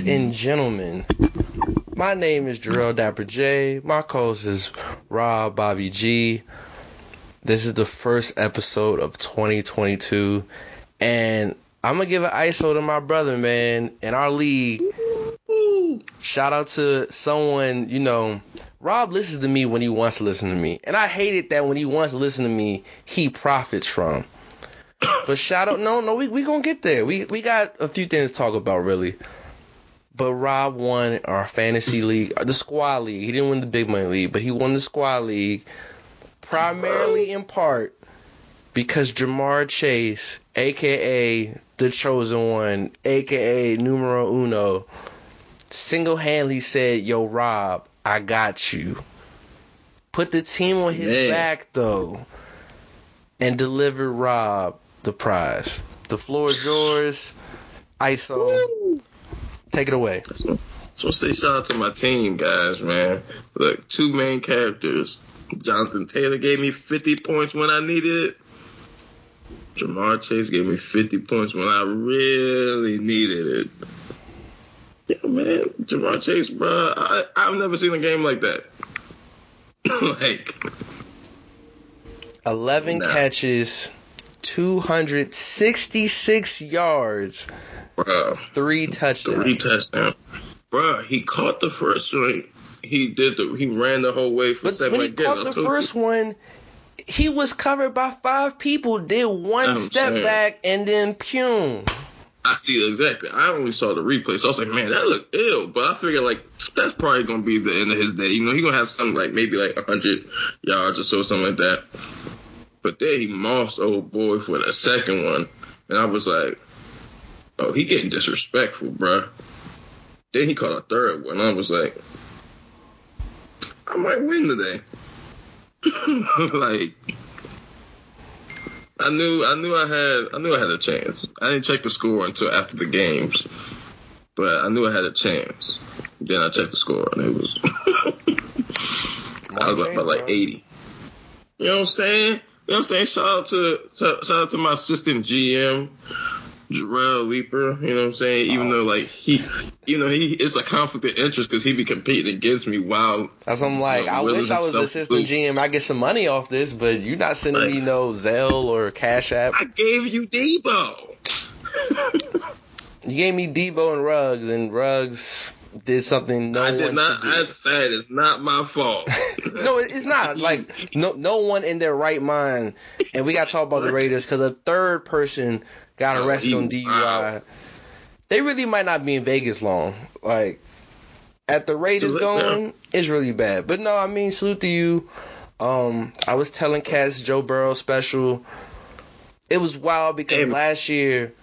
Ladies and gentlemen, my name is Jarrell Dapper J. My co-host is Rob Bobby G. This is the first episode of 2022, and I'm gonna give an ISO to my brother, man, in our league. Shout out to someone, you know, Rob listens to me when he wants to listen to me, and I hate it that when he wants to listen to me, he profits from. But shout out, no, no, we we gonna get there. We we got a few things to talk about, really. But Rob won our fantasy league, the squad league. He didn't win the big money league, but he won the squad league, primarily in part because Ja'Marr Chase, aka the chosen one, aka numero uno, single-handedly said, "Yo, Rob, I got you." Put the team on his Man. back though, and delivered Rob the prize. The floor is yours. ISO, take it away. So I say shout out to my team, guys, man. Look, two main characters. Jonathan Taylor gave me 50 points when I needed it. Ja'Marr Chase gave me 50 points when I really needed it. Yeah, man, Ja'Marr Chase, bro, I, I've never seen a game like that. like, 11 Nah. catches, 266 yards, bro, three touchdowns. three touchdowns. Bro, he caught the first one. He did the. He ran the whole way for But seven. when he again. caught the first you. one, he was covered by five people, did one I'm step saying. back, and then pum. I see exactly. I only saw the replay, so I was like, man, that looked ill. But I figured like that's probably gonna be the end of his day. You know, he gonna have something like maybe like hundred yards or so, something like that. But then he mossed old boy for the second one, and I was like, oh, he getting disrespectful, bro." Then he caught a third one. I was like, I might win today. like. I knew I knew I had I knew I had a chance. I didn't check the score until after the games, but I knew I had a chance. Then I checked the score and it was I was up by like eighty. You know what I'm saying? You know what I'm saying? Shout out to shout shout out to my assistant GM, Jarrell Leaper. You know what I'm saying? Even though like he, you know, he it's a conflict of interest because he be competing against me while That's what I'm like. No, I Willis wish I was the assistant. GM. I get some money off this, but you're not sending Right. me no Zelle or Cash App. I gave you Deebo. You gave me Deebo and Ruggs, and Ruggs did something no I one did not. should do. I said it's not my fault. no, it's not. Like no, no one in their right mind. And we got to talk about the Raiders because a third person got arrested on DUI. wild. They really might not be in Vegas long. Like at the rate it's going, it's really bad. But no, I mean salute to you. Um, I was telling Cass Joe Burrow special. It was wild because Damn. last year,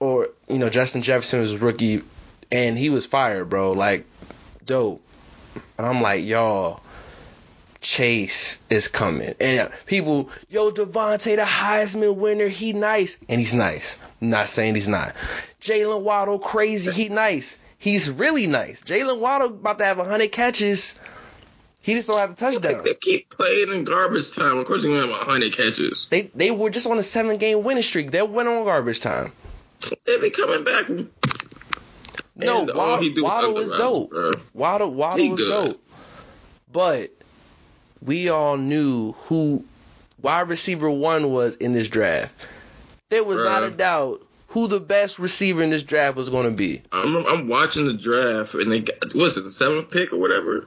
or you know, Justin Jefferson was rookie, and he was fired, bro. Like, dope. And I'm like, y'all, Chase is coming. And uh, people, yo, DeVonta, the Heisman winner, he nice. And he's nice. I'm not saying he's not. Jalen Waddle, crazy, he nice. He's really nice. Jalen Waddle about to have 100 catches. He just don't have a touchdown. They keep playing in garbage time. Of course, you're gonna have hundred catches. They they were just on a seven game winning streak. They went on garbage time. They be coming back. No, And Waddle, do is Waddle was dope. bro. Waddle Waddle He was good. dope. But we all knew who wide receiver one was in this draft. there was not a doubt who the best receiver in this draft was going to be. I'm, I'm watching the draft, and they got, what's it, the seventh pick or whatever?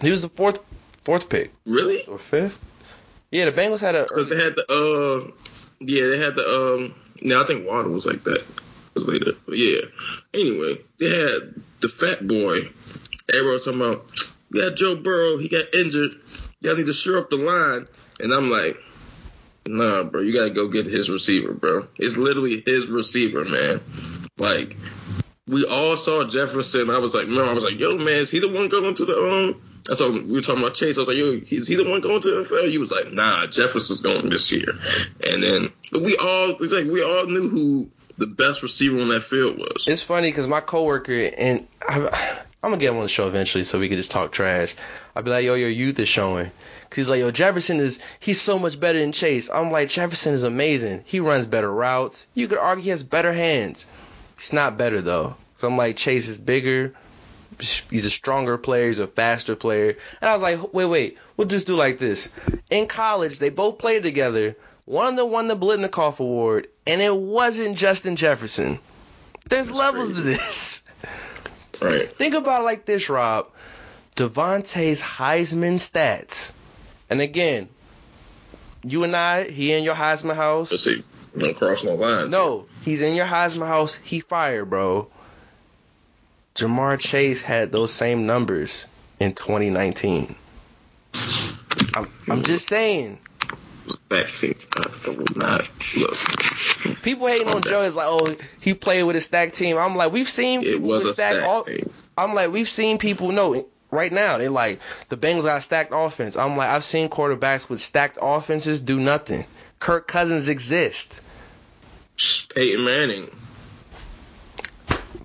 He was the fourth fourth pick Really? or fifth. Yeah, the Bengals had a Because they had the, uh, yeah, they had the, um, no, I think Waddle was like that. Later. But yeah. Anyway, they had the fat boy. Everyone talking about, we got Joe Burrow. He got injured. Y'all need to shore up the line. And I'm like, nah, bro, you got to go get his receiver, bro. It's literally his receiver, man. Like, we all saw Jefferson. I was like, no, I was like, yo, man, is he the one going to the um? That's what we were talking about Chase. I was like, yo, is he the one going to the NFL? He was like, nah, Jefferson's going this year. And then but we all, it's like we all knew who the best receiver on that field was. It's funny because my coworker and I, I'm gonna get him on the show eventually so we can just talk trash. I'd be like, "Yo, your youth is showing." Cause he's like, "Yo, Jefferson is he's so much better than Chase." I'm like, Jefferson is amazing. He runs better routes. You could argue he has better hands. He's not better though. So I'm like, Chase is bigger. He's a stronger player. He's a faster player. And I was like, wait, wait, we'll just do like this. In college, they both played together. One of them won the Biletnikoff Award, and it wasn't Justin Jefferson. There's levels to this. Right. Think about it like this, Rob. DeVonta's Heisman stats. And again, you and I, he in your Heisman house. Let's see. I'm crossing the lines. No, he's in your Heisman house. He fired, bro. Ja'Marr Chase had those same numbers in 2019. I'm, I'm just hmm. saying. Team. I would not look. People hating on Joe is like, oh, he played with a stacked team. I'm like, we've seen It people was with a stacked stack off- team. I'm like, we've seen people know right now. They're like, the Bengals got a stacked offense. I'm like, I've seen quarterbacks with stacked offenses do nothing. Kirk Cousins exists. Peyton Manning,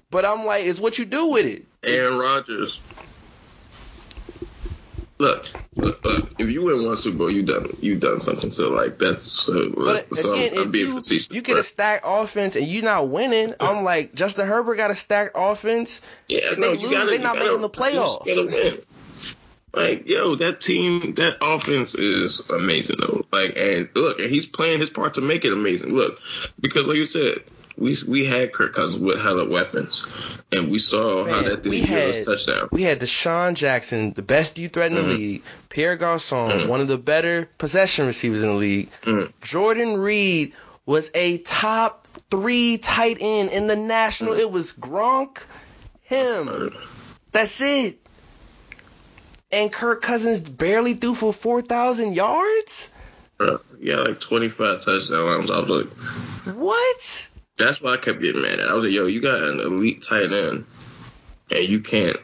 But I'm like, it's what you do with it. Aaron Rodgers. Look, look, look. If you win one Super Bowl, you done you done something. So like that's. Uh, But so again, I'm, I'm being you, facetious. you get a stacked offense and you're not winning, I'm like, Justin Herbert got a stacked offense. Yeah, If no, they lose, gotta, they're not gotta- making the playoffs. you gotta win. Like, yo, that team, that offense is amazing though. Like, and look, and he's playing his part to make it amazing. Look, because like you said, we we had Kirk Cousins with hella weapons, and we saw how that didn't give touchdown. We had DeSean Jackson, the best deep threat in the Mhm. league. Pierre Garcon, Mhm. one of the better possession receivers in the league. Mhm. Jordan Reed was a top three tight end in the national. Mm. It was Gronk, him. That's it. And Kirk Cousins barely threw for 4,000 yards? Yeah, like twenty five touchdowns. I was like, What? That's why I kept getting mad at. I was like, yo, you got an elite tight end, and you can't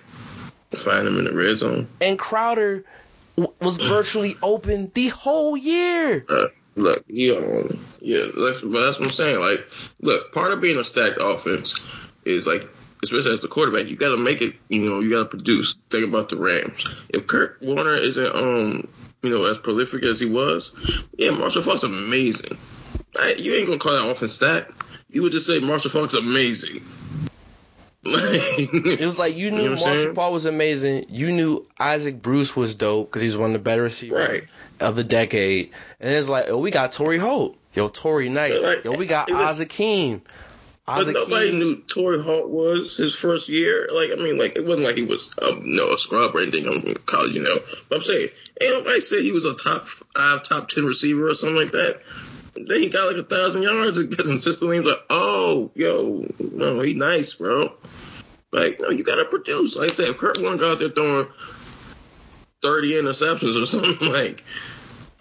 find him in the red zone. And Crowder w- was virtually open the whole year. Uh, look, you um, yeah, that's, but that's what I'm saying. Like, look, part of being a stacked offense is like, especially as the quarterback, you got to make it. You know, you got to produce. Think about the Rams. If Kurt Warner isn't, um, you know, as prolific as he was, yeah, Marshall Faulk's amazing. Like, you ain't gonna call that offense stacked. You would just say Marshall Faulk's amazing. It was like you knew You know Marshall saying? Falk was amazing. You knew Isaac Bruce was dope because he's one of the better receivers Right. of the decade. And it's like, oh, we got Torry Holt. Yo, Torry Nice. Like, Yo, we got is it- Azakeem. But nobody Azakeem. knew Torry Holt was his first year. Like, I mean, like it wasn't like he was, um, no, a scrub or anything in college, you know. But I'm saying, ain't nobody said he was a top five, top ten receiver or something like that. Then he got like a thousand yards and consistently. He was like, oh, yo, no, he nice, bro. Like, no, you gotta produce. Like I said, if Kurt Warner got out there throwing thirty interceptions or something, like.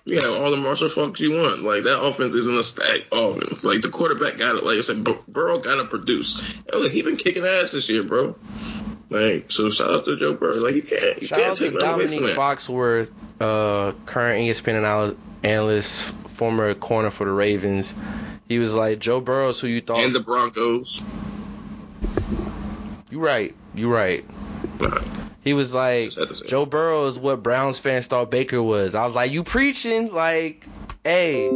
You have all the Marshall Faulks you want. Like that offense isn't a stack offense. Like the quarterback got it. Like I said, Bur- Burrow got to produce. And look, he been kicking ass this year, bro. Like so, shout out to Joe Burrow. Like you can't, you Shout can't out take to away Domonique. Foxworth, uh, current ESPN anal- analyst, former corner for the Ravens. He was like, Joe Burrow's who you thought. And the Broncos. you right. You right. Nah, He was like, Just had to say. Joe Burrow is what Browns fans thought Baker was. I was like, you preaching? Like, hey,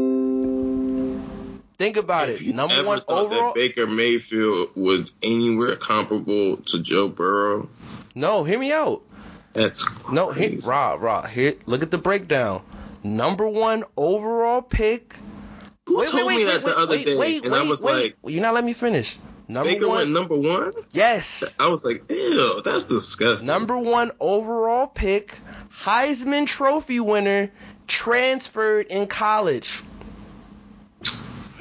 think about if it. Number one overall. that Baker Mayfield was anywhere comparable to Joe Burrow, no, hear me out. that's No, here, crazy. Rob, Rob, here, look at the breakdown. Number one overall pick, Who Wait, told wait, me wait, that wait, the other wait, day? wait, and wait, I was like, You're not letting me finish. Number Baker one. went number one. yes. I was like, ew, that's disgusting. Number one overall pick, Heisman Trophy winner, transferred in college.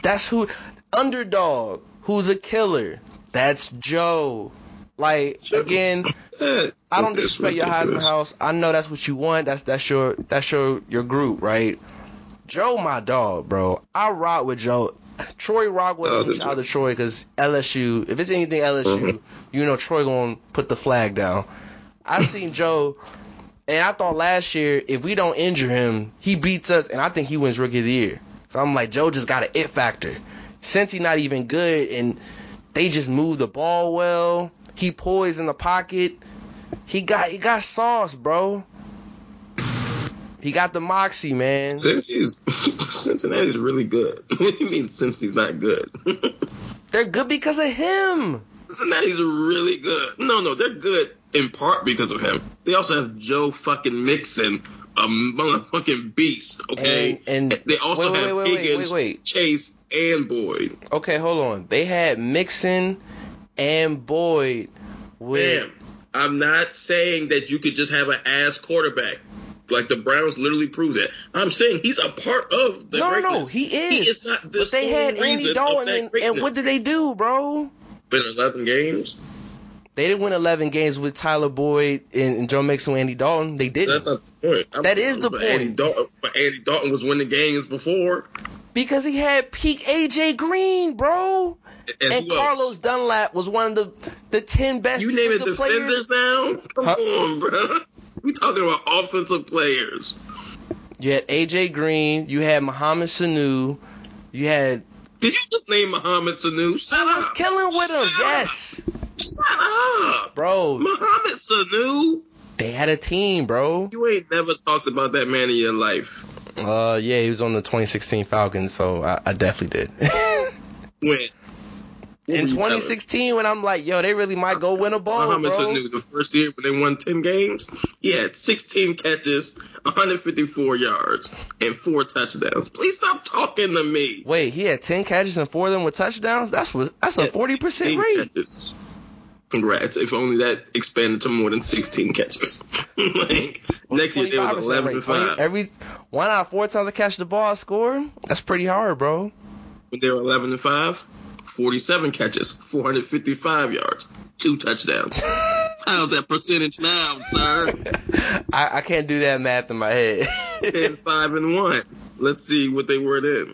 That's who, underdog, who's a killer. That's Joe. Like again, I don't is disrespect your Heisman house. I know that's what you want. That's that's your that's your your group, right? Joe, my dog, bro. I rock with Joe. Troy rock with Oh, him. the Shout out to Troy because LSU. If it's anything LSU, Mhm. you know Troy gonna put the flag down. I seen Joe, and I thought last year if we don't injure him, he beats us, and I think he wins Rookie of the Year. So I'm like, Joe just got an it factor. Since he's not even good, and they just move the ball well. He poised in the pocket. He got he got sauce, bro. He got the moxie, man. Cincy's Cincinnati's really good. what do you mean Cincy's not good? They're good because of him. Cincinnati's really good. No, no, they're good in part because of him. They also have Joe fucking Mixon, a motherfucking beast. Okay, And- and- they also wait, have wait, wait, Higgins, wait. Chase, and Boyd. Okay, hold on. They had Mixon and Boyd with Damn, I'm not saying that you could just have an ass quarterback. Like the Browns literally prove that. I'm saying he's a part of the No, no, no, he is. He is not the But they had Andy Dalton, and, and what did they do, bro? Been 11 games. They didn't win 11 games with Tyler Boyd and, and Joe Mixon and Andy Dalton. They didn't. That's not point. I'm- That is the but Andy point. Dalton, but Andy Dalton was winning games before. because he had peak AJ Green, bro. And, And who? Carlos Dunlap was one of the, the 10 best You naming defensive defenders players. now? Come Huh? on, bro. We talking about offensive players. You had AJ Green. You had Mohamed Sanu. You had. Did you just name Mohamed Sanu? Shut I was up. killing with him. Shut up. Yes, Shut up. bro. Mohamed Sanu? They had a team, bro. You ain't never talked about that man in your life. Uh, yeah, he was on the 2016 Falcons, so I, I definitely did. When? What In were you telling? 2016, when I'm like, yo, they really might go win a ball, Mohamed bro. Sanu, the first year when they won 10 games, he had 16 catches, 154 yards, and four touchdowns. Please stop talking to me. Wait, he had 10 catches and four of them with touchdowns. That's was that's a 40 percent 16 rate. catches. Congrats. If only that expanded to more than 16 catches. like, next year, they was 25% 11 rate. and 20 5. Every one out of four times I catch the ball, I score. That's pretty hard, bro. When they were 11 and 5, 47 catches, 455 yards, two touchdowns. How's that percentage now, sir? I, I can't do that math in my head. 10, 5, and 1. Let's see what they were then.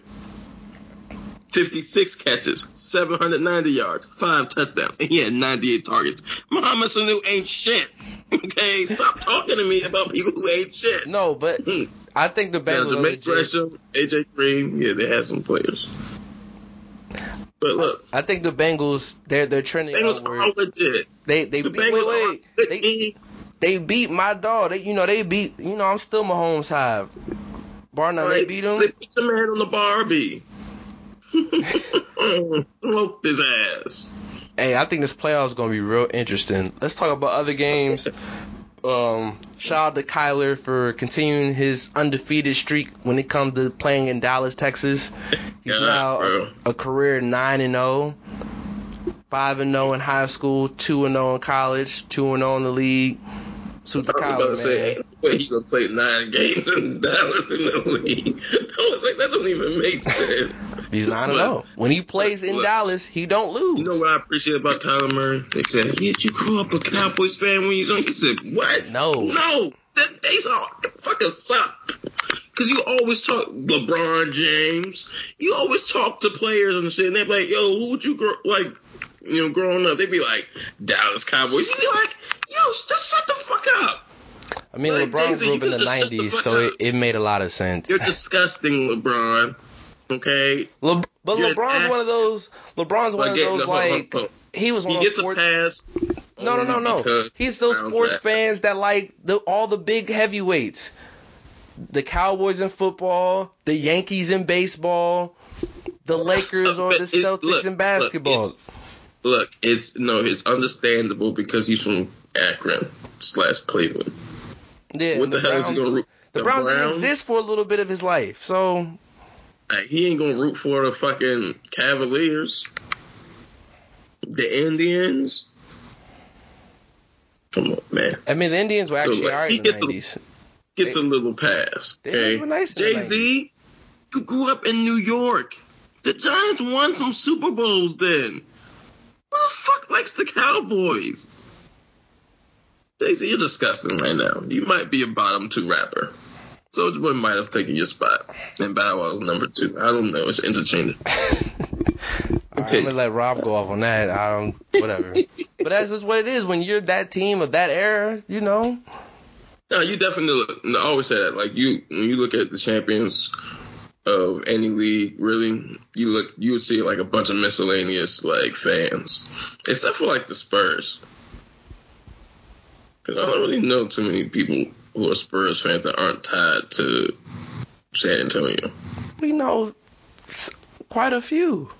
56 catches, 790 yards, 5 touchdowns, and he had 98 targets. Mohamed Sanu ain't shit. Okay? Stop talking to me about people who ain't shit. no, but Hmm. I think the Bengals are Jermaine legit. Gresham, AJ Green, yeah, they had some players. But look, I think the Bengals they're they're trending Bengals are legit. They they The beat, Bengals wait wait they, they beat my dog. They you know they beat you know I'm still Mahomes high. Bar none, they beat him. They beat the man on the Barbie. Smoked his ass. Hey, I think this playoff is gonna be real interesting. Let's talk about other games. Um, shout out to Kyler for continuing his undefeated streak when it comes to playing in Dallas, Texas. He's God, now a, a career nine and zero, five and zero in high school, two and zero in college, two and zero in the league. The I was about to say, man. ain't no way he's gonna play nine games in Dallas in the league. I was like, that don't even make sense. He's nine and zero. When he plays in Look. Dallas, he don't lose. You know what I appreciate about Kyler Murray? They said, "Did you grow up a Cowboys fan when you was young?" He said, "What? No. no, that they all fucking suck." Cause you always talk LeBron James. You always talk to players and shit. And they're like, "Yo, who would you grow like?" You know, growing up, they'd be like Dallas Cowboys. You'd be like, "Yo, just shut the fuck up." I mean, Like, LeBron Jay-Z, grew up in the could just shut the '90s, so it, it made a lot of sense. You're disgusting, LeBron. Okay, Le- but You're LeBron's ass- one of those. LeBron's one Like, of those no, like he was one he gets a sports. pass. No, no, no, no. Oh, he's those sports ass. fans that like the all the big heavyweights. The Cowboys in football, the Yankees in baseball, the Lakers or the Celtics look, in look, basketball. it's- Look, it's no, it's understandable because he's from Akron slash Cleveland. yeah, what and the hell is he Browns- gonna root- The the Browns, didn't exist for a little bit of his life, so Like, he ain't gonna root for the fucking Cavaliers, the Indians. Come on, man. I mean, the Indians were So, actually like, alright he in the a- nineties. Gets They- a little pass. Okay, nice Jay Z, you grew up in New York. The Giants won some Super Bowls then. Who the fuck likes the Cowboys? Z, you're disgusting right now. You might be a bottom two rapper. Soldier Boy might have taken your spot. And Bow Wow number two. I don't know. It's interchangeable. All right, I'm gonna let Rob go off on that. I don't, whatever. but that's just what it is when you're that team of that era. You know, No, you definitely look. always say that. Like you, when you look at the champions of any league, really, you look, you would see like a bunch of miscellaneous like fans, except for like the Spurs. Because I don't really know too many people who are Spurs fans that aren't tied to San Antonio. we know quite a few.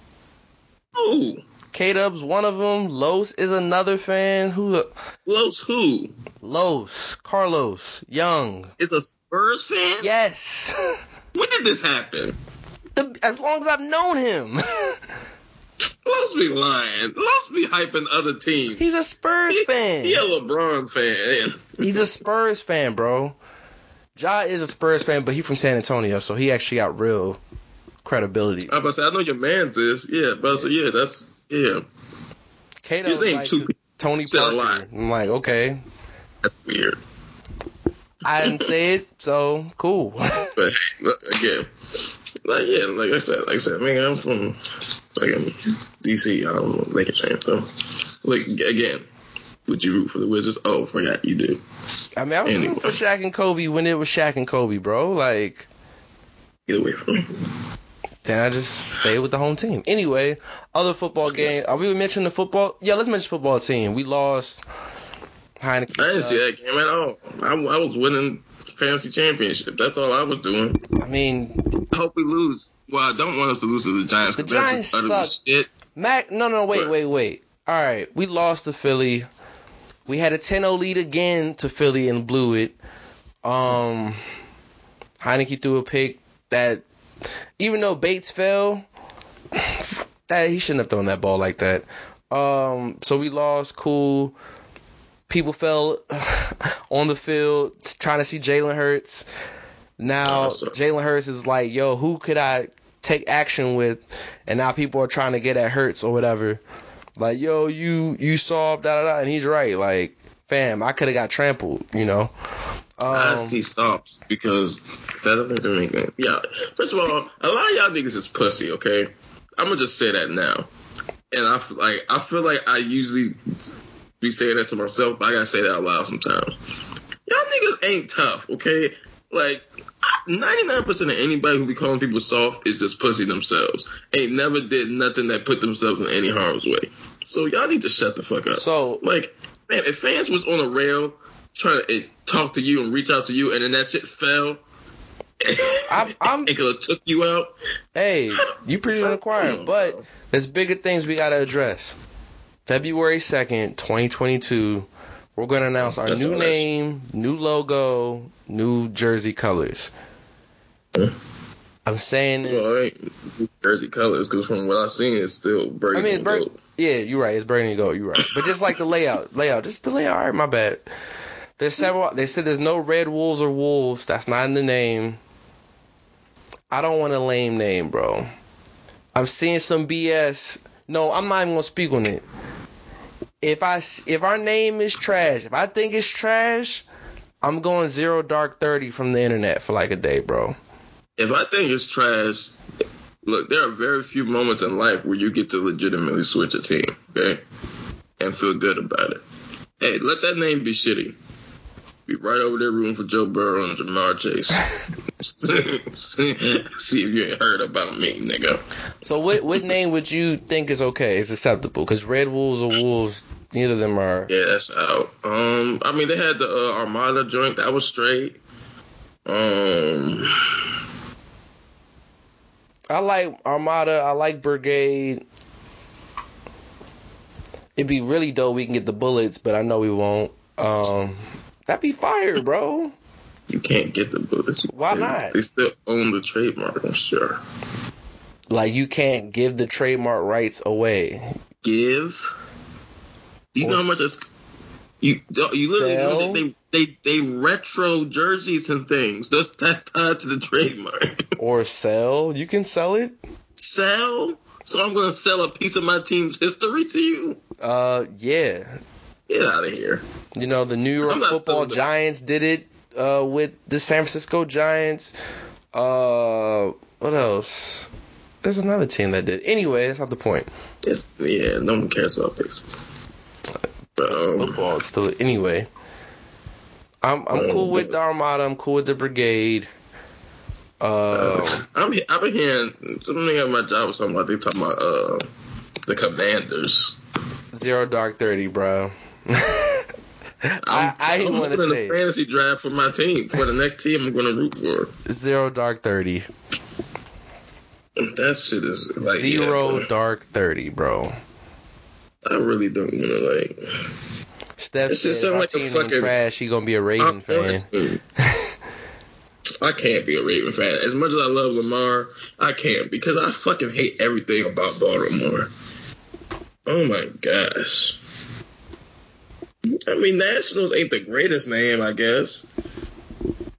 Who? K Dub's one of them. Los is another fan. Who? Los who? Los Carlos Young. Is a Spurs fan? Yes. When did this happen? The- as long as I've known him, Los be lying. Los be hyping other teams. he's a Spurs fan. He a LeBron fan. He's a Spurs fan, bro. Ja is a Spurs fan, but he from San Antonio, so he actually got real credibility. I about to say, I know your man's is. Yeah, but so yeah, that's yeah. Kato His name too. Tony Said a Parker. I'm like, okay, That's weird. I didn't say it, so cool. But hey, again, like yeah, like I said, like I said, man, I'm from like I'm DC. I'm a Lakers fan, so like again, would you root for the Wizards? Oh, forgot you do. I mean, I was rooting for Anyway. Shaq and Kobe when it was Shaq and Kobe, bro. Like, Get away from me. then I just stay with the home team. Anyway, other football game. Are we mentioning the football? Yeah, let's mention football team. We lost. Heinicke. I didn't see that game at all. I, I was winning fantasy championship. That's all I was doing. I mean, I hope we lose. Well, I don't want us to lose to the Giants. The Giants suck. Shit. Mac. No, no, wait, What? wait, wait. All right, we lost to Philly. We had a 10-0 lead again to Philly and blew it. Um, Heinicke threw a pick that, even though Bates fell, that he shouldn't have thrown that ball like that. Um, so we lost. Cool. People fell on the field trying to see Jalen Hurts. Now. Jalen Hurts is like, yo, who could I take action with? And now people are trying to get at Hurts or whatever. Like, yo, you you soft, da da da, and he's right. Like, fam, I could have got trampled, you know. I Um, see soft because that doesn't make sense. Yeah. First of all, a lot of y'all niggas is pussy. Okay, I'm gonna just say that now. And I like I feel like I usually be saying that to myself, but I gotta say that out loud sometimes. Y'all niggas ain't tough. Okay, like. 99% of anybody who be calling people soft is just pussy themselves. Ain't never did nothing that put themselves in any harm's way. So y'all need to shut the fuck up. So- like, man, if fans was on a rail trying to eh, talk to you and reach out to you, and then that shit fell, I'm- I'm- it could have took you out. Hey, you preaching to the choir, but there's bigger things we gotta address. February 2nd, 2022, we're gonna announce our That's new right. name, new logo, new jersey colors. I'm saying this. Well, jersey colors because from what I've seen, it's still I mean, it's bur- gold. yeah, you're right. It's burgundy gold. You're right. But just like the layout, layout, just the layout. All right, my bad. There's several. They said there's no red wolves or wolves. That's not in the name. I don't want a lame name, bro. I'm seeing some BS. No, I'm not even gonna speak on it. If I if our name is trash, if I think it's trash, I'm going zero dark thirty from the internet for like a day, bro. If I think it's trash, look, there are very few moments in life where you get to legitimately switch a team, okay, and feel good about it. Hey, let that name be shitty. Be right over there rooting for Joe Burrow and Ja'Marr Chase. See if you ain't heard about me, nigga. So what what name would you think is okay? Is acceptable? Because red wolves or wolves, neither of them are. Yeah, that's out. Um, I mean, they had the uh, Armada joint that was straight. Um, I like Armada. I like Brigade. It'd be really dope. We can get the bullets, but I know we won't. Um, that'd be fire, bro. you can't get the bullets. Why They- not? They still own the trademark, I'm sure. Like you can't give the trademark rights away. Give. Do you Or know how much it's you you literally know Sell? they, they they retro jerseys and things. That's that's tied to the trademark. Or sell. You can sell it. sell. So I'm gonna sell a piece of my team's history to you. Uh yeah. Get out of here. You know, the New York football giants did it uh with the San Francisco Giants. Uh what else? There's another team that did. Anyway, that's not the point. It's, yeah, no one cares about baseball. But, um, Football still anyway. I'm I'm cool with the Armada, I'm cool with the Brigade. Um I'm he- I've been hearing something at my job or something like they talking about uh the Commanders. Zero Dark Thirty, bro. I, I want to say a fantasy draft for my team for the next team I'm going to root for. Zero Dark Thirty. That shit is like Zero bro. Dark Thirty, bro. I really don't want to like. Steph said my like team fucking- trash. He gonna be a Raven I'm fan. I can't be a Raven fan. As much as I love Lamar, I can't because I fucking hate everything about Baltimore. Oh my gosh. I mean, Nationals ain't the greatest name, I guess.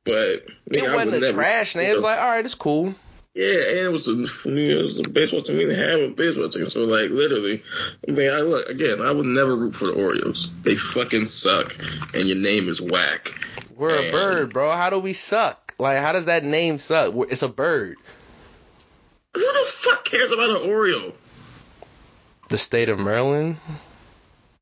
But It I wasn't a never- trash name. It's like, all right, it's cool. Yeah, and it was a it was a baseball team to have a baseball team. So like literally, I mean, I look again. I would never root for the Orioles. They fucking suck, and your name is whack. We're a bird, bro. How do we suck? Like, how does that name suck? It's a bird. Who the fuck cares about an Oriole? The state of Maryland.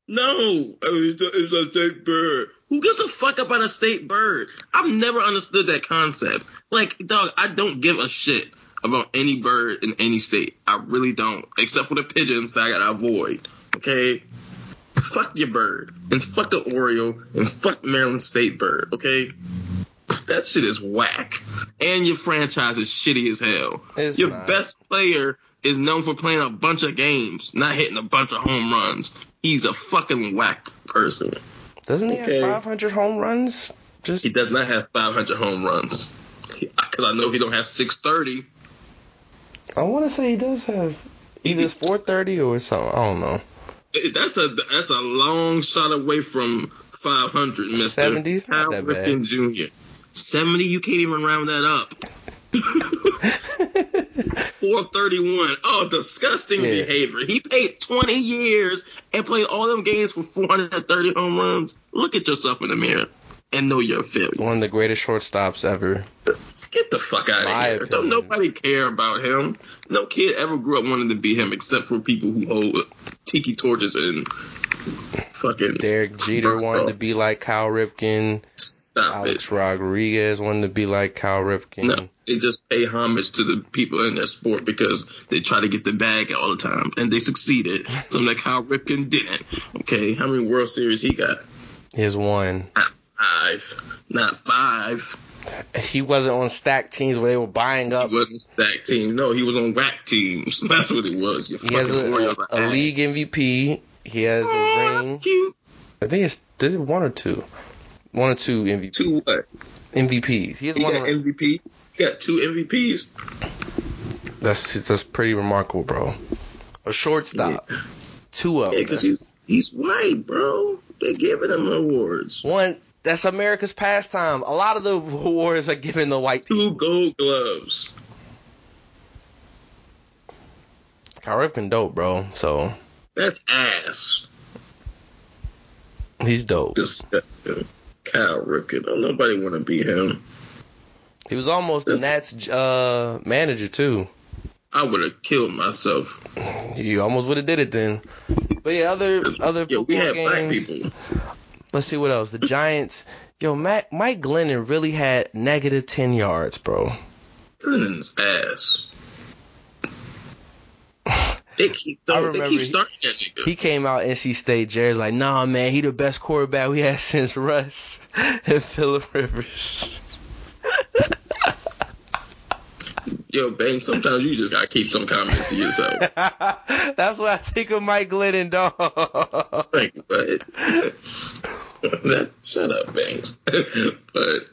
No, I mean, it's, a, it's a state bird. Who gives a fuck about a state bird? I've never understood that concept. Like, dog, I don't give a shit about any bird in any state. I really don't, except for the pigeons that I gotta avoid. Okay, fuck your bird and fuck the Oriole and fuck Maryland State bird. Okay, that shit is whack, and your franchise is shitty as hell. It's your not. best player is known for playing a bunch of games, not hitting a bunch of home runs. He's a fucking whack person. Doesn't he Okay. have 500 home runs? Just He does not have 500 home runs. Because I know he don't have 630. I want to say he does have either it's 430 or something. I don't know. That's a that's a long shot away from 500, Mister 70's not Cal that bad. Jr. 70, you can't even round that up. 431. Oh, disgusting Yeah. behavior. He played 20 years and played all them games for 430 home runs. Look at yourself in the mirror and know you're a failure. One of the greatest shortstops ever. Get the fuck out of here. Don't nobody care about him. No kid ever grew up wanting to be him except for people who hold tiki torches and fucking Derek Jeter wanted to be like Kyle Ripken. stop Alex it. Rodriguez wanted to be like Kyle Ripken. No, they just pay homage to the people in their sport because they try to get the bag all the time and they succeeded. So I'm like how Ripken didn't. Okay, how many World Series he got? His one. Not five. Not five. He wasn't on stacked teams where they were buying up. He wasn't stacked teams. No, he was on whack teams. That's what it was. He has a, Orioles a, a league MVP. He has Oh, a that's ring. cute. I think it's this is one or two. One or two MVP, Two what? MVPs. He has He one. MVP. Got two MVPs. That's that's pretty remarkable, bro. A shortstop, two of Yeah, them. because he's he's white, bro. They're giving him awards. One that's America's pastime. A lot of the awards are given to white Two people. Gold Gloves. Kyle Ripken dope, bro. So That's ass. he's dope. Disgusting. Kyle Ripken. Don't nobody want to be him. He was almost the Nats uh, manager too. I would have killed myself. You almost would have did it then. But yeah, other other Yeah, football we had black games. people. Let's see what else. The Giants. Yo, Matt, Mike Glennon really had negative ten yards, bro. Glennon's ass. They keep I throwing, they remember keep he- starting that nigga. He came out NC State. Jared's like, nah, man, he the best quarterback we had since Russ and Philip Rivers. Yo, Bang, sometimes you just gotta keep some comments to yourself. That's what I think of Mike Glennon, dog. like, but that shut up, Banks. but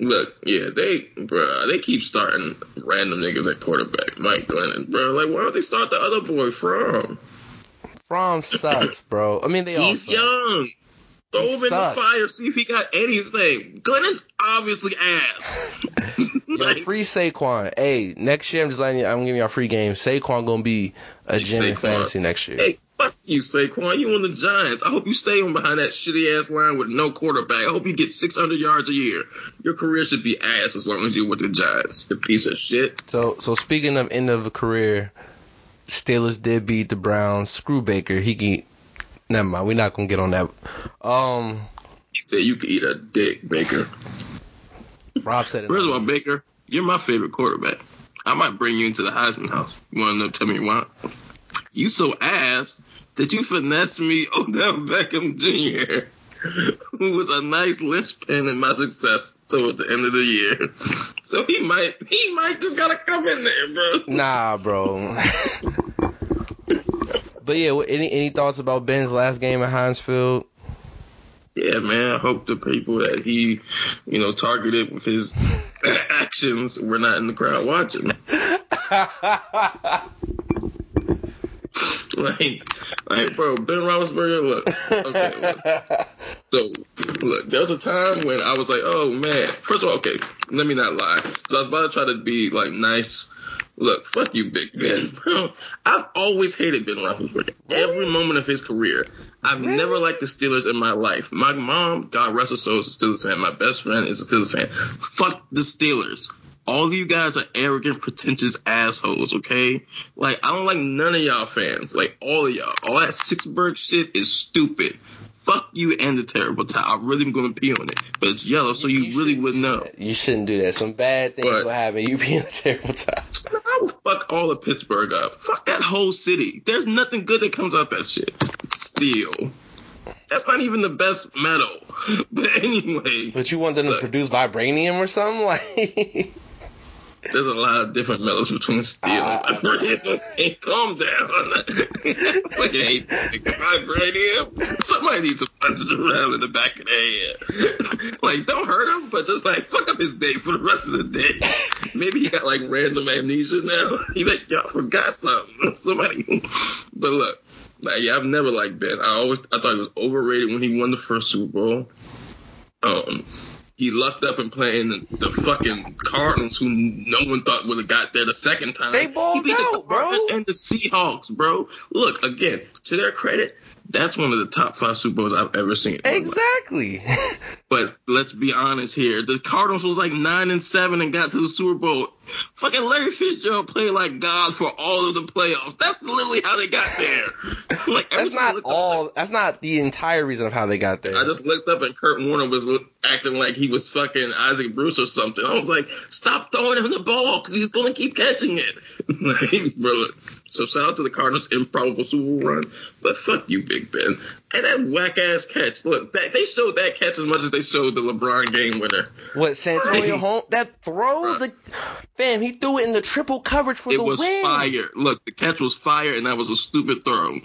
look, yeah, they bro, they keep starting random niggas at quarterback. Mike Glennon, bro. Like, why don't they start the other boy from? From sucks, bro. I mean, they all He's young. Throw him in the fire, see if he got anything. Glennon's obviously ass. Yo, Like, free Saquon. Hey, next year I'm just letting you. I'm giving y'all free game. Saquon gonna be a Hey, gem in fantasy next year. Hey, fuck you, Saquon. You on the Giants. I hope you stay on behind that shitty ass line with no quarterback. I hope you get 600 yards a year. Your career should be ass as long as you're with the Giants. You piece of shit. So, so speaking of end of a career, Steelers did beat the Browns. Screw Baker. He can. Never mind. We're not gonna get on that. Um, He said you could eat a dick, Baker. Rob said it. First of all, Baker, you're my favorite quarterback. I might bring you into the Heisman house. You want to know? Tell me why. You so ass that you finessed me Odell Beckham Jr., who was a nice linchpin in my success towards the end of the year. So he might, he might just gotta come in there, bro. Nah, bro. but yeah, any any thoughts about Ben's last game at Heinz Field? Yeah, man. I hope the people that he, you know, targeted with his actions were not in the crowd watching. like, like, bro, Ben Roethlisberger. Look, okay, look. So, look, there was a time when I was like, oh man. First of all, okay, let me not lie. So I was about to try to be like nice. Look, fuck you, Big Ben. Bro, I've always hated Ben Roethlisberger. Every moment of his career. I've never liked the Steelers in my life. My mom, God rest her soul, is a Steelers fan. My best friend is a Steelers fan. Fuck the Steelers. All of you guys are arrogant, pretentious assholes, okay? Like, I don't like none of y'all fans. Like, all of y'all. All that Sixburg shit is stupid. Fuck you and the terrible tie. I really am going to pee on it. But it's yellow, so you, really shouldn't would do know. that. You shouldn't do that. Some bad things But- will happen. You being the terrible time. I would fuck all of Pittsburgh up. Fuck that whole city. There's nothing good that comes out that shit. Steel. That's not even the best metal. But anyway, But you want them to produce vibranium or something like? There's a lot of different metals between steel and vibranium. Hey, calm down. Fucking hate vibranium. Somebody needs to punch it around in the back of the head. like, don't hurt him, but just like fuck up his day for the rest of the day. Maybe he got like random amnesia now. He like y'all forgot something. Somebody. But look, like yeah, I've never liked Ben. I always I thought he was overrated when he won the first Super Bowl. Um, he lucked up in playing the, the fucking Cardinals, who no one thought would have got there the second time. They balled he beat the out, bro. And the Seahawks, bro. Look again to their credit, that's one of the top five Super Bowls I've ever seen. in my life. exactly. But let's be honest here. The Cardinals was like nine and seven and got to the Super Bowl. Fucking Larry Fitzgerald played like God for all of the playoffs. That's literally how they got there. like That's not looked up, all. That's not the entire reason of how they got there. I just looked up and Kurt Warner was acting like he was fucking Isaac Bruce or something. I was like, stop throwing him the ball because he's going to keep catching it. like, bro, look. So shout out to the Cardinals' improbable Super Bowl run, but fuck you, Big Ben. And that whack ass catch. Look, that, they showed that catch as much as they showed the LeBron game winner. What Santonio Home? That throw, the fam, he threw it in the triple coverage for It the was win. fire. Look, the catch was fire, and that was a stupid throw.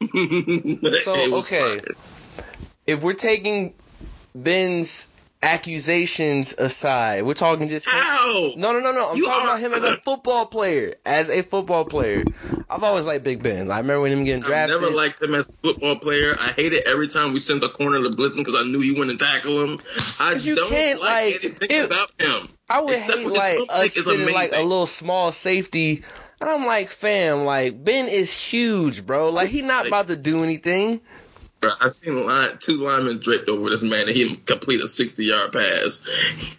So okay, fire. if we're taking Ben's accusations aside, we're talking just How? No, no, no, no. I'm You talking are- about him as a football player. As a football player, I've always liked Big Ben. I remember when him getting drafted. I never liked him as a football player. I hated every time we sent the corner to blitz him because I knew he wouldn't tackle him. I you don't can't, like, like, anything it- about him. I would hate like us sitting like a little small safety, and I'm like, fam, like Ben is huge, bro. Like he not about to do anything. Bro, I've seen line, two linemen draped over this man and he complete a 60 yard pass.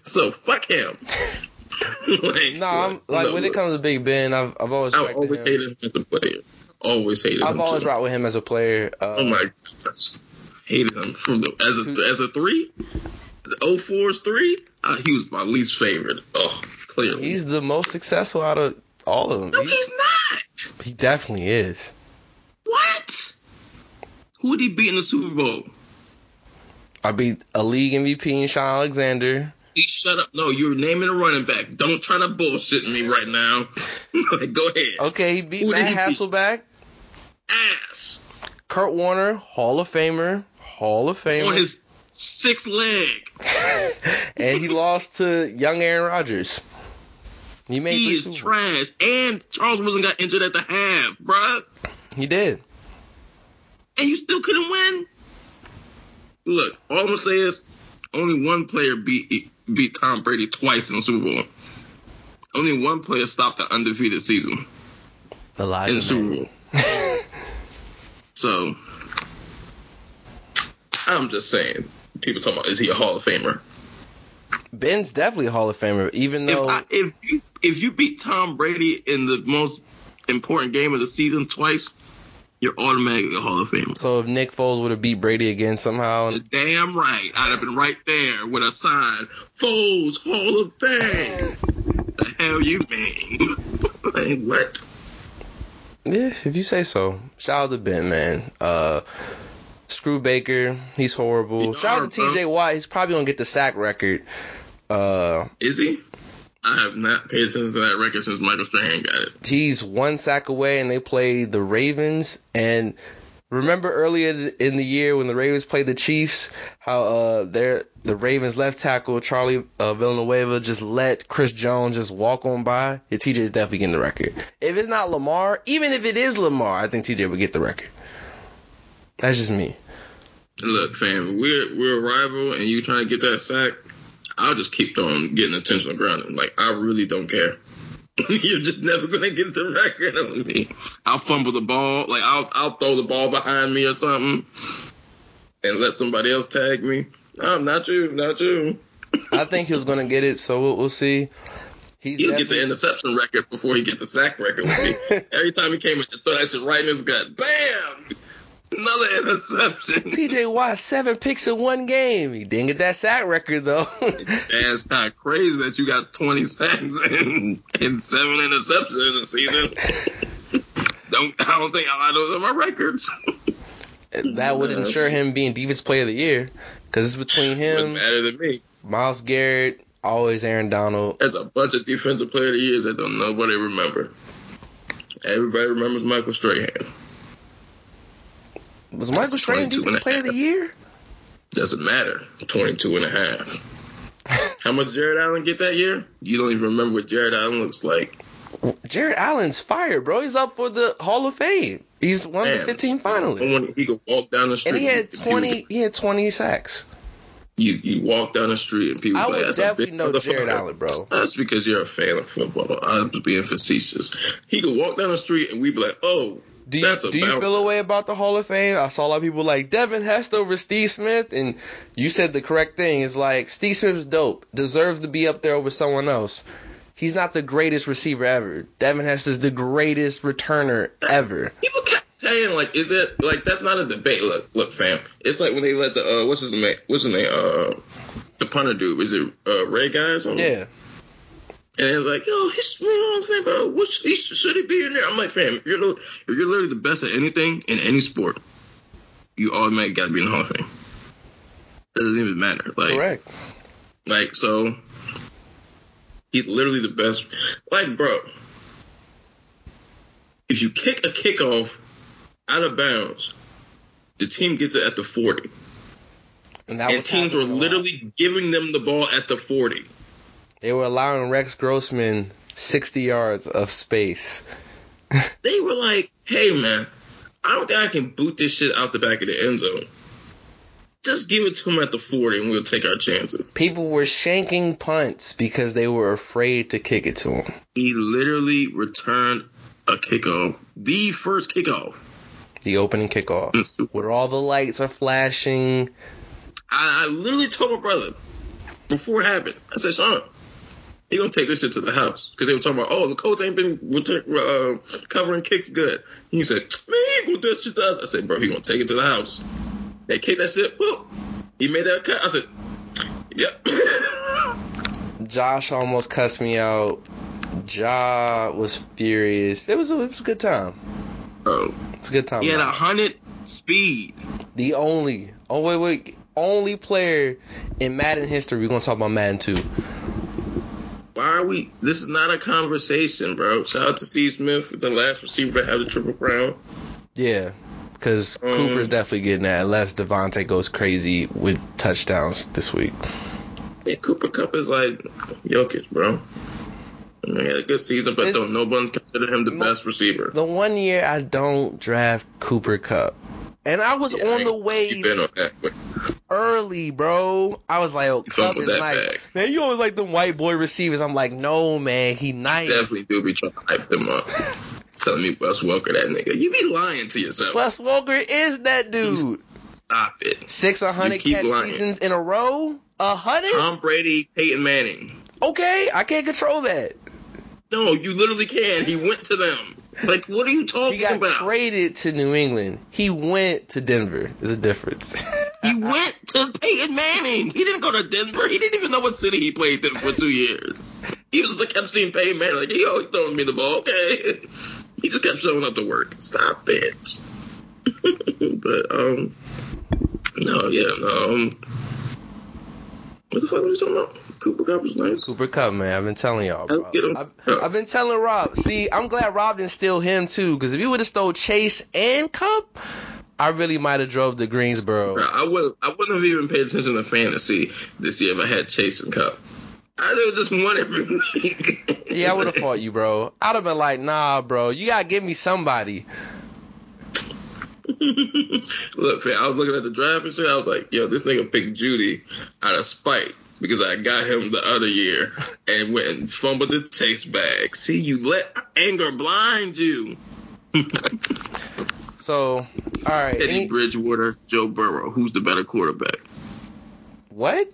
So fuck him. like, No, I'm like no, when it comes to Big Ben, I've I've always I respected always him. hated him as a player. Always hated him. I've always too. rocked with him as a player. Uh, Oh my gosh. Hated him from the as a as a three? The 04's three? Uh, he was my least favorite. Oh, clearly. He's the most successful out of all of them. no, He, he's not. he definitely is. What? Who would he beat in the Super Bowl? I beat a league MVP in Shaun Alexander. Please shut up. No, you're naming a running back. Don't try to bullshit me right now. Go ahead. Okay, he beat Who did Matt he beat? Hasselbeck. Ass. Kurt Warner, Hall of Famer. Hall of Famer. On his six leg. and he lost to young Aaron Rodgers. He made He is trash. And Charles Wilson got injured at the half, bruh. He did. And you still couldn't win. Look, all I'm gonna say is only one player beat beat Tom Brady twice in the Super Bowl. Only one player stopped the undefeated season in Elijah the Super Bowl. So I'm just saying, people talking about is he a Hall of Famer? Ben's definitely a Hall of Famer, even If though I, if you if you beat Tom Brady in the most important game of the season twice, you're automatically a Hall of Famer. so if Nick Foles would have beat Brady again somehow, Damn right, I'd have been right there with a sign, Foles Hall of Fame. the hell you mean? like what? yeah, if you say so. Shout out to Ben, man. Uh, screw Baker, he's horrible. He Shout out to bro. T.J. Watt, he's probably gonna get the sack record. Uh, Is he? I have not paid attention to that record since Michael Strahan got it. he's one sack away, and they play the Ravens. And remember earlier in the year when the Ravens played the Chiefs, how uh, their the Ravens left tackle Charlie uh, Villanueva just let Chris Jones just walk on by. Yeah, TJ is definitely getting the record. If it's not Lamar, even if it is Lamar, I think TJ would get the record. That's just me. Look, fam, we're we're a rival, and you trying to get that sack. I'll just keep on getting intentional grounding. Like I really don't care. You're just never gonna get the record on me. I'll fumble the ball, like I'll I'll throw the ball behind me or something, and let somebody else tag me. No, not you, not you. I think he's gonna get it, so we'll, we'll see. He's He'll get the interception record before he get the sack record with me. Every time he came in, to throw that shit right in his gut. Bam! Another interception. TJ Watt seven picks in one game. He didn't get that sack record though. And it's kind of crazy that you got 20 sacks and, and seven interceptions in the season. don't I don't think I those are my records. that would ensure him being defense player of the year because it's between him, matter to me. Myles Garrett, always Aaron Donald. There's a bunch of defensive player of the years that don't nobody remember. Everybody remembers Michael Strahan. Was Michael Strahan 22 defense and player of the year? Doesn't matter. 22 and a half. How much Jared Allen get that year? You don't even remember what Jared Allen looks like. Jared Allen's fired, bro. He's up for the Hall of Fame. He's one of the 15 When finalists. he could walk down the street. And he had 20. He had 20 sacks. You you walk down the street and people I like, would "That's a definitely know Jared. Allen, bro. That's because you're a fan of football. I'm just being facetious. He could walk down the street and we'd be like, "Oh, Do you, do you feel a way about the Hall of Fame? I saw a lot of people like Devin Hester over Steve Smith, and you said the correct thing. It's like Steve Smith's dope, deserves to be up there over someone else. He's not the greatest receiver ever. Devin Hester's the greatest returner ever. People kept saying like, "Is it like that's not a debate?" Look, look, fam. It's like when they let the uh, what's his name? What's his name? Uh, the punter dude. Is it uh, Ray Guy or something? Yeah, And it was like, yo, he's, you know what I'm saying, bro? Which he should he be in there? I'm like, fam, if you're, if you're literally the best at anything in any sport, you automatically got to be in the Hall of Fame. It doesn't even matter. Like, correct. like so, he's literally the best. Like, bro, if you kick a kickoff out of bounds, the team gets it at the 40, And that and teams were happening a lot. literally giving them the ball at the 40. They were allowing Rex Grossman 60 yards of space. they were like, "Hey, man, I don't think I can boot this shit out the back of the end zone. Just give it to him at the 40 and we'll take our chances." People were shanking punts because they were afraid to kick it to him. He literally returned a kickoff, the first kickoff. The opening kickoff, where all the lights are flashing. I, I literally told my brother before it happened. I said, "Sean, he gonna take this shit to the house because they were talking about, oh, the coach ain't been uh, covering kicks good." He said, "Man, he gonna do that shit to us." I said, "Bro, he gonna take it to the house." They kicked that shit. Whoop. He made that cut. I said, "Yep." Josh almost cussed me out. Ja was furious. It was a, it was a good time. Bro, It's a good time. he had a hundred speed. the only oh wait wait only player in Madden history. We're gonna talk about Madden too. Why are we? This is not a conversation, bro. Shout out to Steve Smith, the last receiver to have the triple crown. Yeah, Because Um, Cooper's definitely getting that unless DeVonta goes crazy with touchdowns this week. Yeah, Cooper Kupp is like Jokic, bro. He had a good season, but don't no one consider him the best receiver. The one year I don't draft Cooper Kupp. And I was Yeah, on I the wave on. Early, bro. I was like, oh, Kupp is nice. bag. Man, you always like them white boy receivers. I'm like, no, man, he nice. definitely do be trying to hype them up. Telling me Wes Welker that nigga. You be lying to yourself. Wes Welker is that dude. Stop it. Six a hundred keep catch lying. seasons in a row. A hundred? Tom Brady, Peyton Manning. Okay, I can't control that. No, you literally can. He went to them. Like, what are you talking about? He got about? traded to New England. He went to Denver. There's a difference. he went to Peyton Manning. He didn't go to Denver. He didn't even know what city he played in for two years. He was just kept seeing Peyton Manning. Like, he always throwing me the ball. Okay. He just kept showing up to work. Stop it. but, um, no, yeah, no. Um, what the fuck was you talking about? Cooper Kupp was nice. Cooper Kupp, man. I've been telling y'all, bro. I've, I've been telling Rob. See, I'm glad Rob didn't steal him too, because if he would have stole Chase and Kupp, I really might have drove to Greensboro. Bro, I would I wouldn't have even paid attention to fantasy this year if I had Chase and Kupp. I would just won every week. Yeah, I would have fought you, bro. I'd have been like, nah, bro. You gotta give me somebody. Look, man, I was looking at the draft and shit. I was like, yo, this nigga picked Jeudy out of spite because I got him the other year and went and fumbled the chase bag. See, you let anger blind you. So, all right. Teddy Any, Bridgewater, Joe Burrow. Who's the better quarterback? what?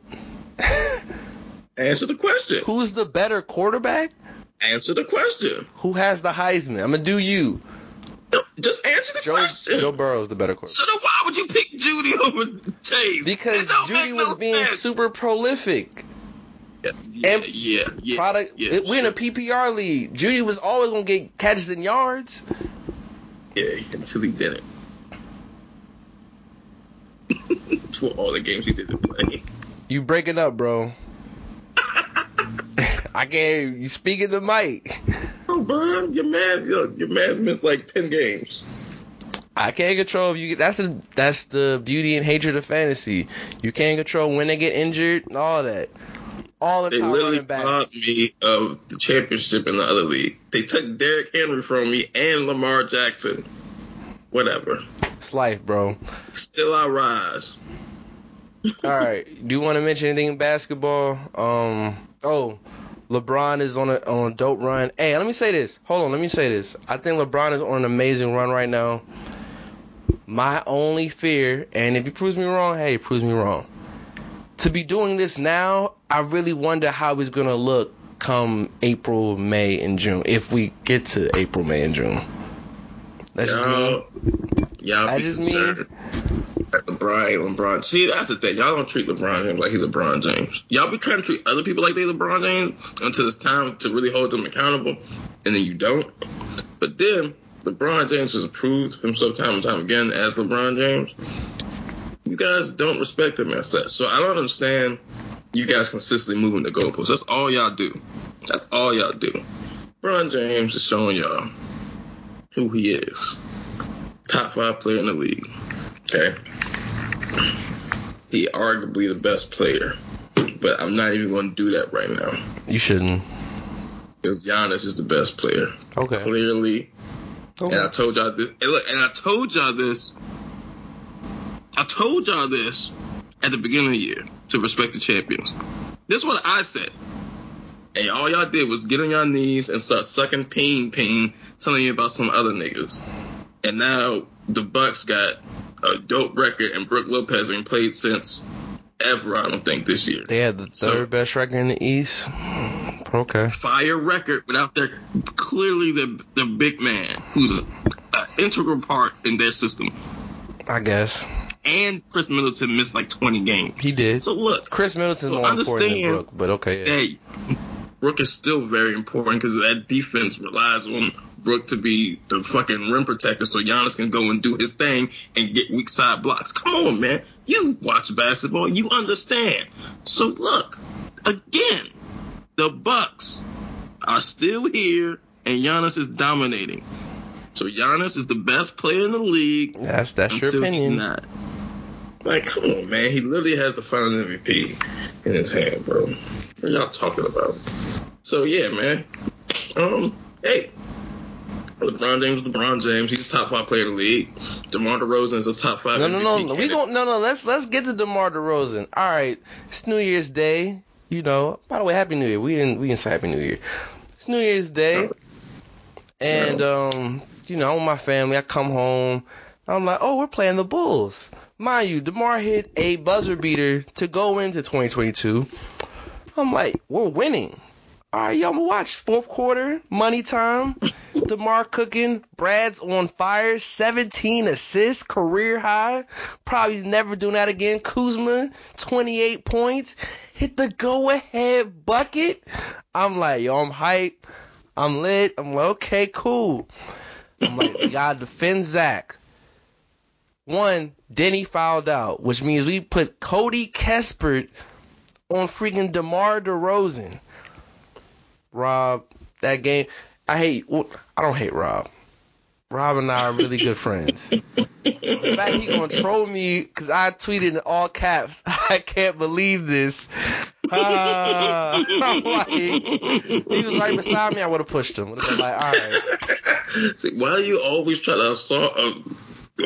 Answer the question. Who's the better quarterback? Answer the question. Who has the Heisman? I'm gonna do you. Just answer the Joe question. Joe Burrow's the better quarterback. so then why would you pick Jeudy over Chase? Because Jeudy was no being sense. super prolific. Yeah, yeah, and yeah, yeah. Product. yeah, it- we're in a PPR league. Jeudy was always gonna get catches and yards. Yeah, until he didn't. For all the games he didn't play. You breaking up, bro. I can't. You speaking to Mike. Oh, bro, your man, yo, your man's missed like ten games. I can't control if you. That's the that's the beauty and hatred of fantasy. You can't control when they get injured and all that. All the They time literally robbed me of the championship in the other league. They took Derrick Henry from me and Lamar Jackson. Whatever. It's life, bro. Still I rise. All right. Do you want to mention anything in basketball? Um. Oh, LeBron is on a on a dope run. Hey, let me say this. Hold on. Let me say this. I think LeBron is on an amazing run right now. My only fear, and if he proves me wrong, hey, he proves me wrong. To be doing this now, I really wonder how he's gonna look come April, May, and June. If we get to April, May, and June. That's just me. Y'all, That's be just concerned. Like LeBron, ain't LeBron. See, that's the thing. Y'all don't treat LeBron James like he's LeBron James. Y'all be trying to treat other people like they LeBron James until it's time to really hold them accountable, and then you don't. But then LeBron James has proved himself time and time again as LeBron James. You guys don't respect him as such. So I don't understand you guys consistently moving the goalposts. That's all y'all do. That's all y'all do. LeBron James is showing y'all who he is. Top five player in the league. Okay. He arguably the best player. But I'm not even going to do that right now. You shouldn't. Because Giannis is the best player. Okay. Clearly. Okay. And I told y'all this. And look, and I told y'all this. I told y'all this at the beginning of the year to respect the champions. This is what I said. And all y'all did was get on your knees and start sucking pain, pain, telling you about some other niggas. And now the Bucks got a dope record, and Brook Lopez ain't played since ever. I don't think this year. They had the third So- best record in the East. Okay. Fire record without their clearly the the big man who's an integral part in their system. I guess. And Khris Middleton missed like 20 games. He did. So look, Khris Middleton's So more important than Brook, but okay. Yeah. hey, Brook is still very important because that defense relies on Brook to be the fucking rim protector so Giannis can go and do his thing and get weak side blocks. Come on, man. You watch basketball, you understand. So look, again, the Bucks are still here and Giannis is dominating. So Giannis is the best player in the league. That's that's your opinion. not. Like, come on, man. He literally has the Finals MVP in his hand, bro. What are y'all talking about? So yeah, man. Um, hey. LeBron James, LeBron James, he's a top five player in the league. DeMar DeRozan is a top five. No, no, no, no. We don't. no, no. Let's let's get to DeMar DeRozan. All right, it's New Year's Day. You know. By the way, Happy New Year. We didn't we didn't say Happy New Year. It's New Year's Day, and um, you know, I'm with my family. I come home. I'm like, oh, we're playing the Bulls. Mind you, DeMar hit a buzzer beater to go into 2022. I'm like, we're winning. All right, y'all, I'm gonna watch fourth quarter, money time. DeMar cooking, Brad's on fire, 17 assists, career high. Probably never doing that again. Kuzma, 28 points, hit the go ahead bucket. I'm like, yo, I'm hype. I'm lit. I'm like, okay, cool. I'm like, gotta defend Zach. One, Deni fouled out, which means we put Cody Kispert on freaking DeMar DeRozan. Rob, that game, I hate, well, I don't hate Rob. Rob and I are really good friends. In fact, he gonna troll me because I tweeted in all caps, I can't believe this. Uh, I'm like, he was right beside me, I would have pushed him. Would have been like, all right. See, why do you always try to assault a, a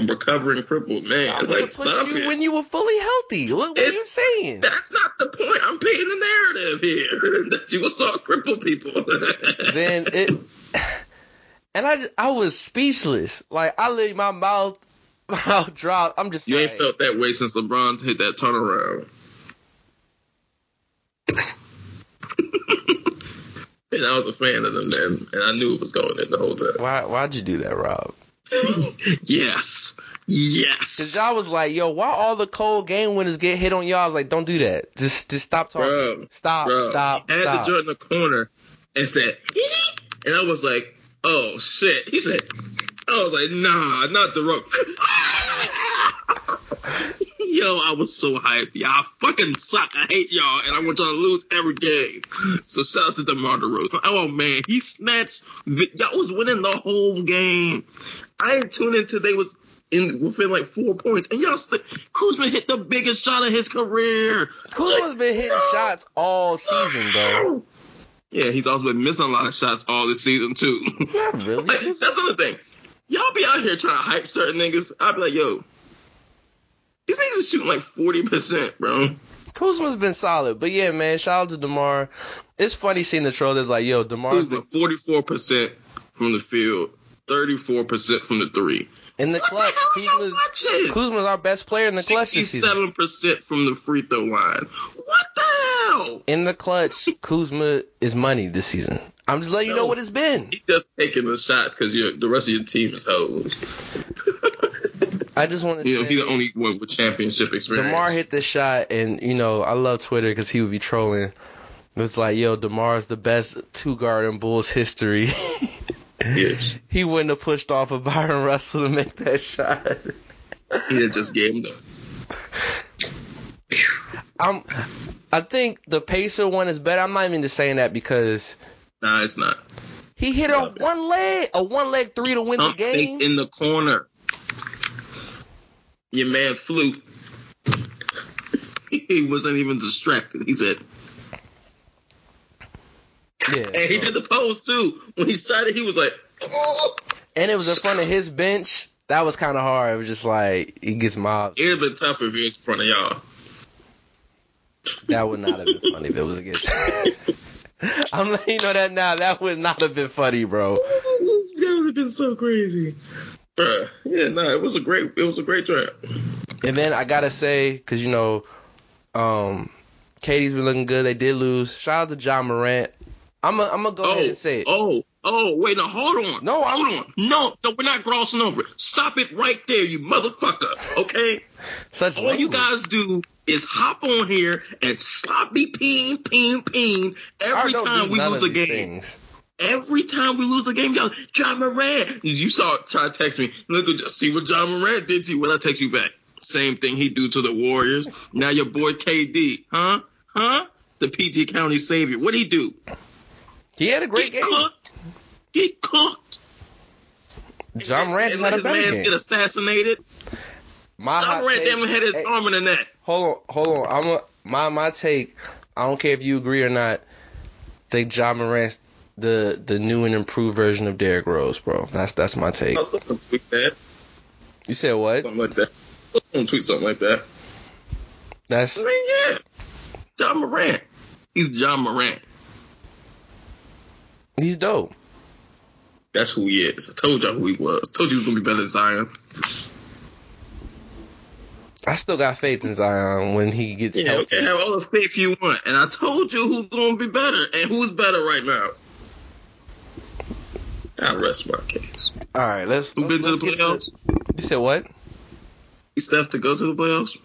recovering crippled man? I like, stop you it. when you were fully healthy. What, what are you saying? That's not the point. I'm painting a narrative here that you assault crippled people. then it and I I was speechless. Like I literally my mouth mouth dropped. I'm just you like, ain't felt that way since LeBron hit that turnaround. and I was a fan of them then, and I knew it was going in the whole time. why why'd you do that, Rob? yes, yes. Cause y'all was like, yo, why all the cold game winners get hit on y'all? I was like, don't do that. Just just stop talking. Bro, stop, Bro, stop, I had stop. the joint in the corner and said, and I was like, oh shit. He said, I was like, nah, not the rope. Yo, I was so hyped. Y'all fucking suck. I hate y'all, and I want y'all to lose every game. So shout out to DeMar DeRozan. Oh man, he snatched. Y'all was winning the whole game. I didn't tune into they was in within like four points, and y'all still. Kuzma hit the biggest shot of his career. Kuzma's been hitting shots all season, though. Yeah, he's also been missing a lot of shots all this season too. Not really. Like, that's another thing. Y'all be out here trying to hype certain niggas. I'd be like, yo, these niggas is shooting like forty percent, bro. Kuzma's been solid, but yeah, man. Shout out to Demar. It's funny seeing the troll that's like, yo, Demar's been Kuzma forty four percent from the field, thirty four percent from the three. in the What the clutch. hell are Kuzma's. Kuzma's our best player in the clutch this season. Sixty-seven percent from the free throw line. What the hell? In the clutch, Kuzma is money this season. I'm just letting you know what it's been. He just taking the shots because the rest of your team is hoes. I just want to You know, say, he's the only one with championship experience. Demar hit the shot, and you know I love Twitter because he would be trolling. It's like, yo, Demar's the best two guard in Bulls history. Yeah. he wouldn't have pushed off of Bryon Russell to make that shot. He just gave him the. I'm, I think the Pacer one is better. I'm not even just saying that because Nah, it's not. he hit a one leg, a one leg three to win the game. in the corner. Your man flew. he wasn't even distracted. He said, Yeah, and he did the pose too. When he it, he was like, oh. and it was in front of his bench. That was kind of hard. It was just like he gets mobbed. It'd have been tough if he was in front of y'all. That would not have been funny if it was against. I'm letting you know that now. That would not have been funny, bro. that would have been so crazy. Bruh. Yeah, no, it was a great it was a great draft. And then I gotta say, cause you know, um, KD's been looking good. They did lose. Shout out to Ja Morant. I'm gonna I'm gonna go ahead Oh, and say it. oh, oh, wait, no, hold on. No, I'm- hold on. No, no, we're not crossing over it. Stop it right there, you motherfucker. Okay? Such All you guys do is hop on here and sloppy peen, peen, peen every time do we lose a game. things. Every time we lose a game, y'all, Ja Morant. You saw try to text me. Look at see what Ja Morant did to you. When I text you back? Same thing he do to the Warriors. Now your boy KD, huh? Huh? The PG County savior. What he do? He had a great Get game. cooked. Get cooked. Ja Morant just had a his better man game. get assassinated. My John take- damn had his Hey, arm in the net. Hold on, hold on. I'm a, my my take. I don't care if you agree or not. Think Ja Morant's the the new and improved version of Derrick Rose, bro. That's that's my take. I was tweet that, You said what? something like that. I tweet something like that. That's I mean, yeah, Ja Morant. He's Ja Morant. he's dope. That's who he is. I told y'all who he was. I told you he was gonna be better than Zion. I still got faith in Zion when he gets Yeah, healthy. okay, have all the faith you want. And I told you who's gonna be better and who's better right now. I rest my case. All right, let's. Who been to the playoffs? You said what? You Steph to go to the playoffs?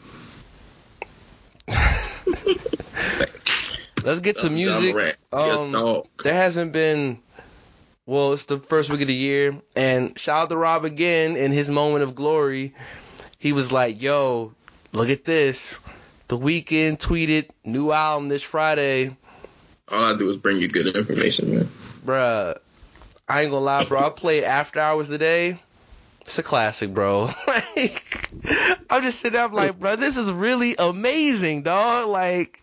Let's get some music. Um, there hasn't been. Well, it's the first week of the year, and shout out to Rob again in his moment of glory. He was like, "Yo, look at this. The Weeknd tweeted new album this Friday, All I do is bring you good information, man. bruh. I ain't gonna lie, bro. I played After Hours today. It's a classic, bro. like, I'm just sitting there, I'm like, bro, this is really amazing, dog. Like,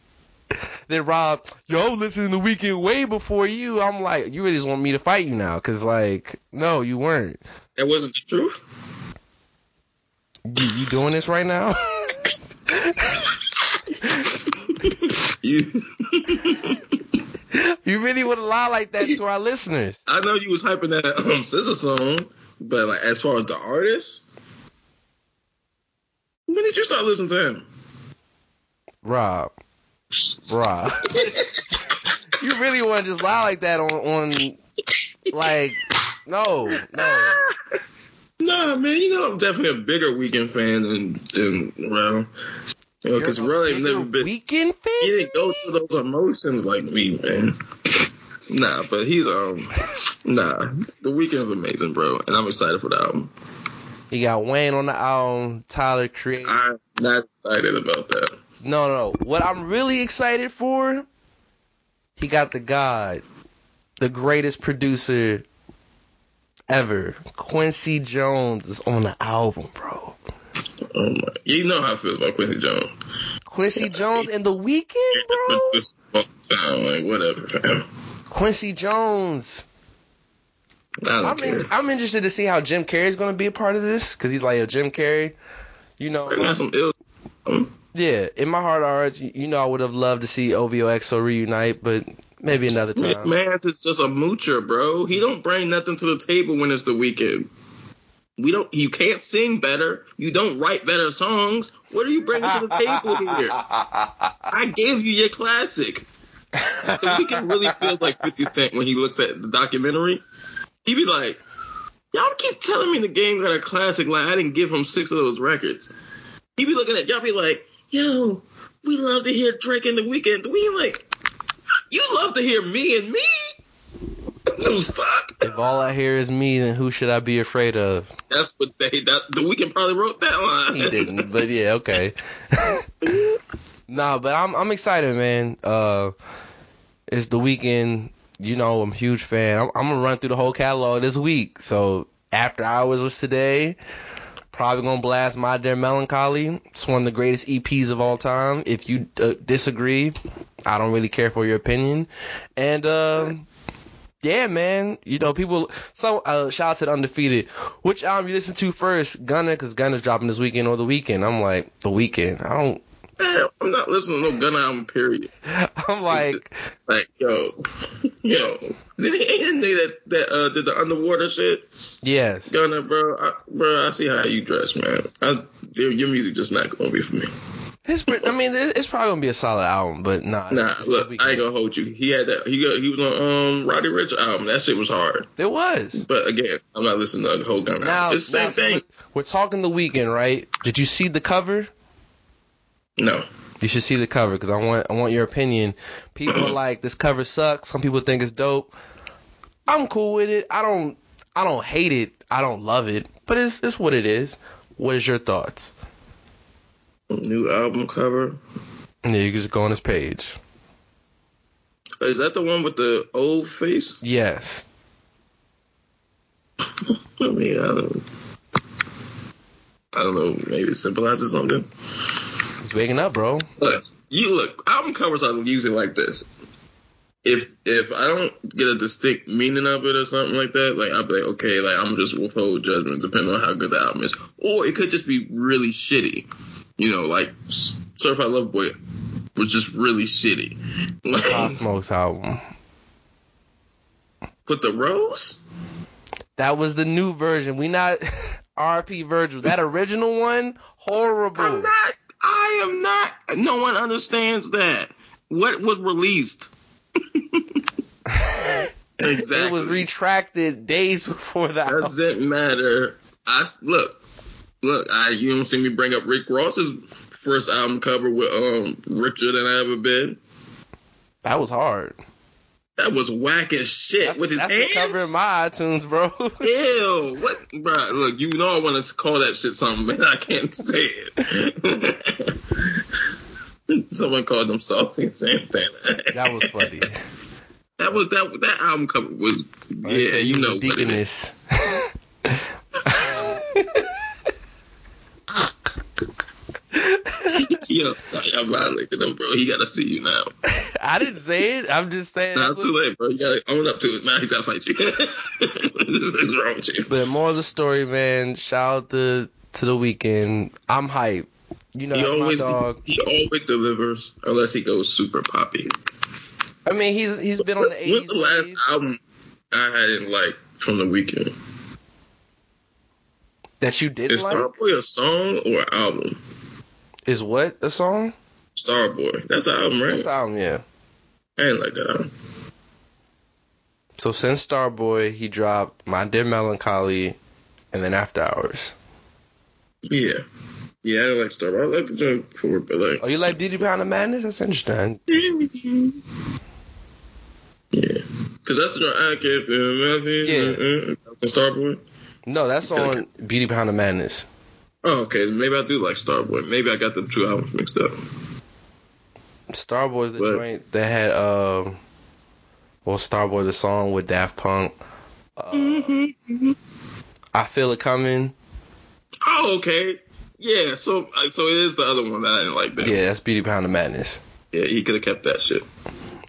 then Rob, yo, listening to the Weeknd way before you. I'm like, you really just want me to fight you now? Cause like, no, you weren't. That wasn't the truth. You, you doing this right now? You, you really want to lie like that to our listeners? I know you was hyping that um Scissor song, but like as far as the artist, when did you start listening to him? Rob, Rob, you really want to just lie like that on on like, no, no. Nah, man, you know I'm definitely a bigger Weeknd fan than than Rel. You know, because You're a Rel ain't bigger never been. Weeknd fan. He didn't go through those emotions like me, man. Nah, but he's um, nah. The Weeknd's amazing, bro, and I'm excited for the album. He got Wayne on the album, Tyler Creator. I'm not excited about that. No, no, no. What I'm really excited for, he got the God, the greatest producer ever. Quincy Jones is on the album, bro. Oh my, you know how I feel about Quincy Jones. Quincy Jones and the Weeknd, bro. Like whatever, fam. Quincy Jones. I'm in, I'm interested to see how Jim Carrey's gonna be a part of this because he's like a Jim Carrey. You know, Bring out some ill. Um, yeah. In my heart of hearts, you know, I would have loved to see OVO XO reunite, but maybe another time. Mans is just a moocher, bro. He don't bring nothing to the table when it's the Weeknd. We don't. You can't sing better. You don't write better songs. What are you bringing to the table here? I gave you your classic. The Weeknd really feels like 50 Cent when he looks at the documentary. He'd be like, "Y'all keep telling me the game got a classic. Like I didn't give him six of those records." He'd be looking at y'all, be like, "Yo, we love to hear Drake in the Weeknd." We like, you love to hear me and me. What the fuck? If all I hear is me, then who should I be afraid of? That's what they. That the Weeknd probably wrote that line. He didn't, but yeah, okay. nah, but I'm I'm excited, man. Uh, it's the Weeknd. You know, I'm a huge fan. I'm, I'm gonna run through the whole catalog this week. So after hours was today. Probably gonna blast My Dear Melancholy. It's one of the greatest EPs of all time. If you uh, disagree, I don't really care for your opinion. And uh, yeah, man. You know, people. So uh, shout out to the undefeated. Which album you listen to first, Gunna? Because Gunna's dropping this weekend or the Weeknd. I'm like the Weeknd. I don't. Man, I'm not listening to no Gunna album. Period. I'm like, Like, yo, yo, did he the that that uh, did the underwater shit? yes. Gunna, bro, I, bro, I see how you dress, man. I, your, your music just not gonna be for me. It's. I mean, it's probably gonna be a solid album, but nah. Nah, it's, it's look, I ain't gonna hold you. He had that. He got. He was on um Roddy Ricch album. That shit was hard. It was. But again, I'm not listening to the whole Gunna. Now, album. It's the now, same thing. We're talking the Weeknd, right? Did you see the cover? No. You should see the cover because I want I want your opinion. People are like this cover sucks. Some people think it's dope. I'm cool with it. I don't I don't hate it. I don't love it, but it's it's what it is. What is your thoughts? New album cover. Yeah, you can just go on his page. Uh, is that the one with the old face? Yes. I mean, I don't. I don't know. Maybe symbolize or something. He's waking up, bro. Look, you look. Album covers are usually like this. If if I don't get a distinct meaning of it or something like that, like I'll be like, okay, like I'm just withhold judgment depending on how good the album is, or it could just be really shitty. You know, like Certified Love Boy was just really shitty. Like, Cosmos album. but the Rose, That was the new version. We not RP Virgil. That original one, horrible. I'm not. I am not. No one understands that. What was released? exactly. It was retracted days before that. Doesn't matter. I look, look. I you don't see me bring up Rick Ross's first album cover with um richer than I ever been. That was hard. That was whack as shit That's, with his that's hands. the cover in my iTunes, bro. Ew, what, bro? Look, you know I want to call that shit something, man. I can't say it. Someone called them salty Santana. that was funny. That was that that album cover was yeah, you know a what it is. deaconess. Yo, I'm violating him, bro. He gotta see you now. I didn't say it. I'm just saying. Nah, that's it's too late, bro. You gotta own up to it. Now he's gotta fight you. What's wrong with you? But more of the story, man. Shout out to to the Weeknd. I'm hype. You know, He always my dog. he always delivers unless he goes super poppy. I mean, he's he's been on the What's 80s the last wave. album I hadn't like from the Weeknd? that you didn't Is like. Starboy a song or an album? Is what a song? Starboy. That's an album, right? That's album, yeah. I ain't like that album. So since Starboy, he dropped My Dear Melancholy, and then After Hours. Yeah. Yeah, I didn't like Starboy. I like the joint before, but like Oh, you like Beauty Behind the Madness? That's interesting. Yeah. Cause that's the I can't feel nothing. Yeah. Starboy. No, that's on Beauty Behind the Madness. Oh, okay. Maybe I do like Starboy. Maybe I got them two albums mixed up. Starboy's the But- joint that had um, well, Starboy the song with Daft Punk. Uh, I feel it coming. Oh, okay. Yeah, so uh, so it is the other one that I didn't like. That. Yeah, that's Beauty Behind the Madness. yeah, he could have kept that shit.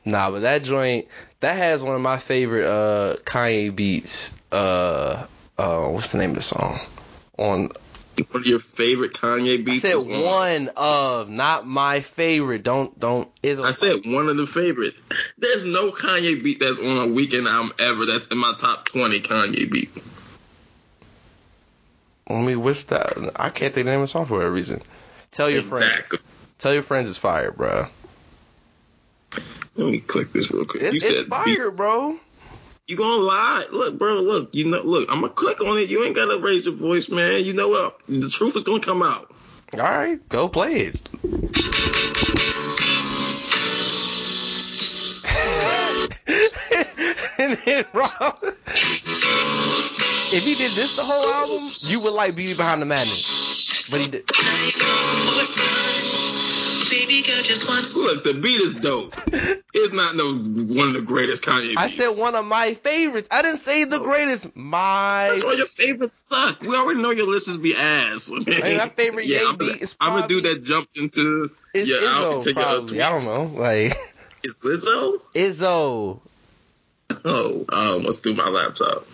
Nah, but that joint that has one of my favorite uh Kanye beats. Uh, uh, what's the name of the song? On One of your favorite Kanye I beats. said is one. one of, not my favorite. Don't don't is I said one of the favorite. There's no Kanye beat that's on a Weeknd album ever that's in my top 20 Kanye beat. Let me what's that? I can't think of the name of the song for a reason. Tell your Exactly. friends. Tell your friends it's fire, bro. Let me click this real quick. It, you it's said fire, bro. You gonna lie? Look, bro. Look, you know. Look, I'm gonna click on it. You ain't gotta raise your voice, man. You know what? The truth is gonna come out. All right, go play it. and then Rob, if he did this the whole album, you would like Beauty Behind the Madness. But he did. Baby girl just wants Look, the beat is dope. It's not no one of the greatest Kanye. Beats. I said one of my favorites. I didn't say the greatest. My That's why your favorites suck. We already know your lists be ass. Hey, my favorite Ye I'm, beat is I'm gonna do that jump into it's your album Izzo probably. I don't know. Like Is Lizzo? Izzo. Oh, I almost threw my laptop.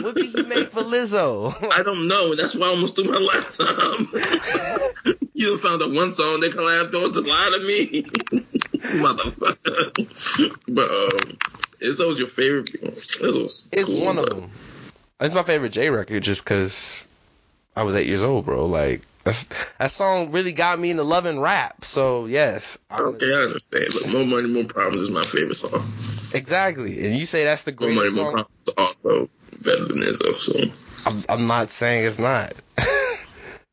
What did he make for Lizzo? I don't know. That's why I almost threw my laptop. you found the one song they collabed on to lie to me, motherfucker. but um, Izzo's your favorite. It's cool, one of them. It's my favorite J record just because I was eight years old, bro. Like that's, that song really got me into loving rap. So yes, I'm- Okay, I understand. But More Money, More Problems is my favorite song. exactly. And you say that's the More Money, greatest More song. Problems is also better than Izzo. So I'm, I'm not saying it's not.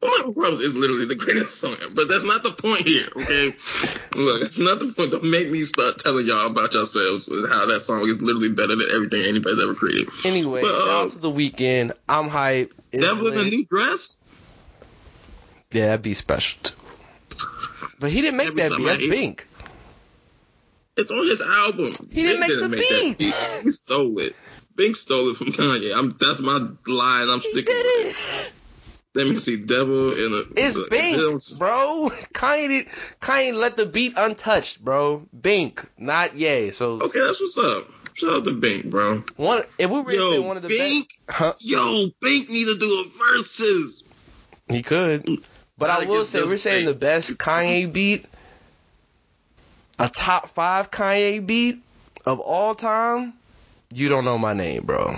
Money, Problems is literally the greatest song. But that's not the point here, okay? Look, that's not the point. Don't make me start telling y'all about yourselves and how that song is literally better than everything anybody's ever created. anyway, But, shout uh, out to the Weeknd. I'm hype. It's was a new dress? Yeah, that'd be special too. But he didn't make Every that beat. That's Bink. It's on his album. He didn't make the that beat. You stole it. Bink stole it from Kanye. I'm that's my line. I'm He sticking with it. It. Let me see, Devil in a. It's the- Bink, bro. Kanye, did- Kanye let the beat untouched, bro. Bink, not Ye. So Okay, that's what's up. Shout out to Bink, bro. one, if we were to say one of the Bink, best, huh? yo, Bink need to do a verses. He could. But I Gotta will say, we're saying the best Kanye beat, a top five Kanye beat of all time. You don't know my name, bro.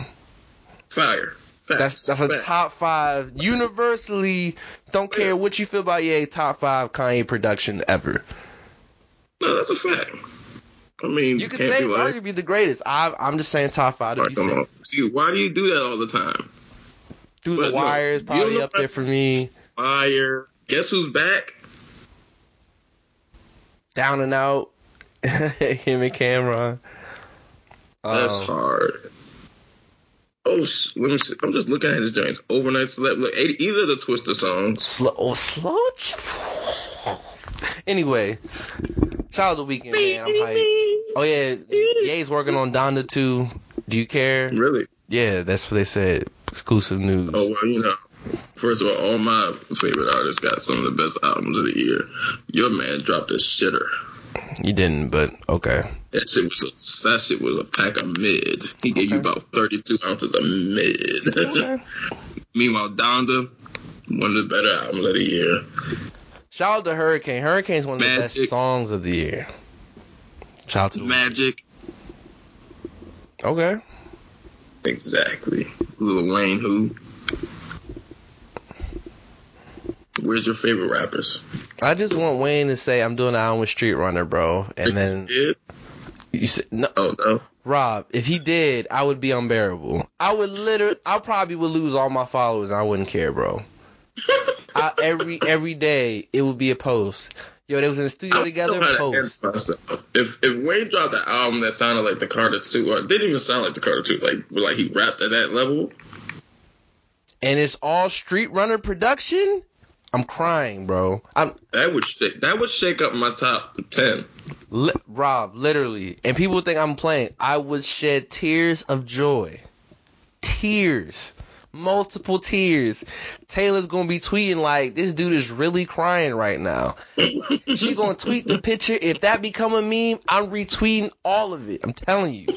Fire. Facts. That's that's a Facts. top five universally. Don't care what you feel about Ye, top five Kanye production ever. No, that's a fact. I mean, You could can't say it's like, arguably the greatest. I, I'm just saying top five to be come safe. on. Why do you do that all the time? Through But the no, wire is you probably up there for me. Fire. Guess who's back? Down and out. Him and Cam'ron. That's Um, hard. Oh, let me see. I'm just looking at his joints. Overnight Celeb. Look, either the Twista songs. Slow, oh, slow. Anyway, shout out to Weeknd, man. I'm hyped. Oh yeah, Ye's working on Donda too. Do you care? Really? Yeah, that's what they said. Exclusive news. Oh well, you know. First of all, all my favorite artists got some of the best albums of the year. Your man dropped a shitter. You didn't, but okay. That shit was a that shit was a pack of mid. He gave you about 32 ounces of mid. Okay. Meanwhile, Donda, one of the better albums of the year. Shout out to Hurricane. Hurricane's one of the best songs of the year. Shout out to the Magic, Okay. exactly. Lil Wayne, who? Where's your favorite rappers? I just want Wayne to say I'm doing an album with Street Runner, bro. And then you said no Oh no. Rob, if he did, I would be unbearable. I would literally I probably would lose all my followers and I wouldn't care, bro. I, every every day it would be a post. Yo, they was in the studio together, to post. myself. If if Wayne dropped an album that sounded like the Carter Two, or it didn't even sound like the Carter Two, like like he rapped at that level, And it's all Street Runner production, I'm crying, bro. I'm that would shake that would shake up my top ten. Li- Rob, literally, and people think I'm playing. I would shed tears of joy, tears, multiple tears. Taylor's gonna be tweeting like, "This dude is really crying right now." she gonna tweet the picture. If that become a meme, I'm retweeting all of it. I'm telling you.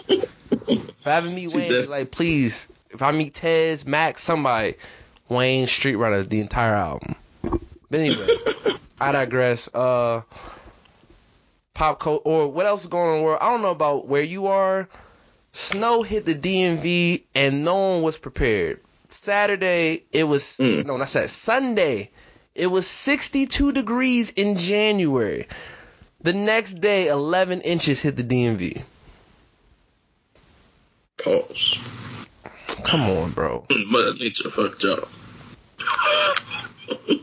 If ever meet Wayne, def- like, please. If I meet Tez, Max, somebody, Wayne Street Runner, the entire album. But anyway, I digress. Uh pop culture or what else is going on in the world. I don't know about where you are. Snow hit the DMV and no one was prepared. Saturday it was Mm. no, not Saturday. Sunday it was 62 degrees in January. The next day 11 inches hit the DMV. Pause. Come on, bro. Mother Nature fucked y'all.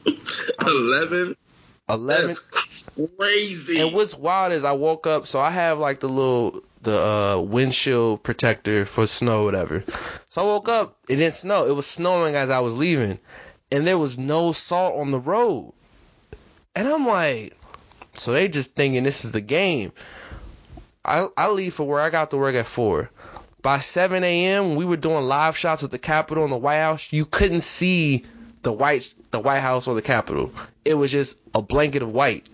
Eleven. 11 That's crazy. And what's wild is I woke up, so I have like the little the uh, windshield protector for snow, whatever. So I woke up, it didn't snow. It was snowing as I was leaving, and there was no salt on the road. And I'm like, so they just thinking this is the game. I I leave for where I got to work at four. By 7 a.m., we were doing live shots at the Capitol and the White House. You couldn't see the white the White House or the Capitol. It was just a blanket of white.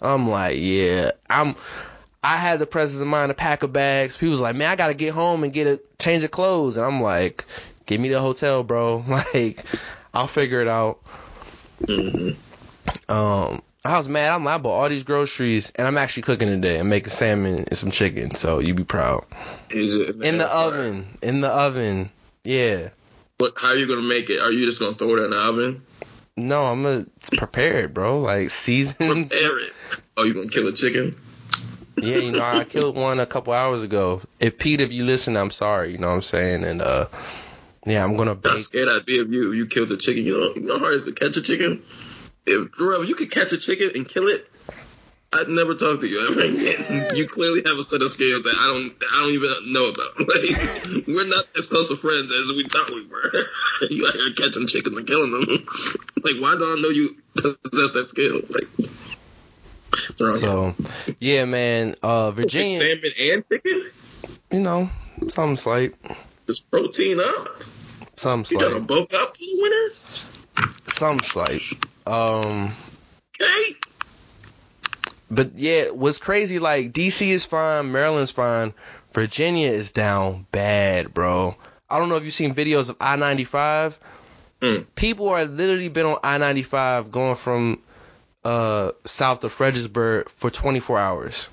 I'm like, yeah, I'm. I had the presence of mind to pack of bags. People was like, man, I gotta get home and get a change of clothes, and I'm like, give me the hotel, bro. Like, I'll figure it out. Mhm. Um, I was mad. I'm like, I bought all these groceries, and I'm actually cooking today. I'm making salmon and some chicken, so you be proud. Is it In the oven, in the oven. Yeah. But how are you gonna make it? Are you just gonna throw it in the oven? No, I'm gonna prepare it, bro. Like season. It. Prepare it. Oh, you gonna kill a chicken? Yeah, you know, I killed one a couple hours ago. If Pete, if you listen, I'm sorry. You know what I'm saying? And uh, yeah, I'm gonna I'm scared I'd be of you. You killed a chicken. You know, you know how hard it is to catch a chicken. If Jarrell, you could catch a chicken and kill it, I'd never talk to you ever again. you clearly have a set of skills that I don't, I don't even know about. Like, we're not as close of friends as we thought we were. you out here catching chickens and killing them. like, why don't I know you possess that skill? Like, So, yeah, man. Uh? Virginia, salmon and chicken. you know, something slight. Is protein up? Some You got a slight, bulk the winter? some slight. Um, Okay. But yeah, what's crazy? Like DC is fine, Maryland's fine, Virginia is down bad, bro. I don't know if you've seen videos of I ninety five. Mm. People are literally been on I ninety five going from uh south of Fredericksburg for twenty four hours.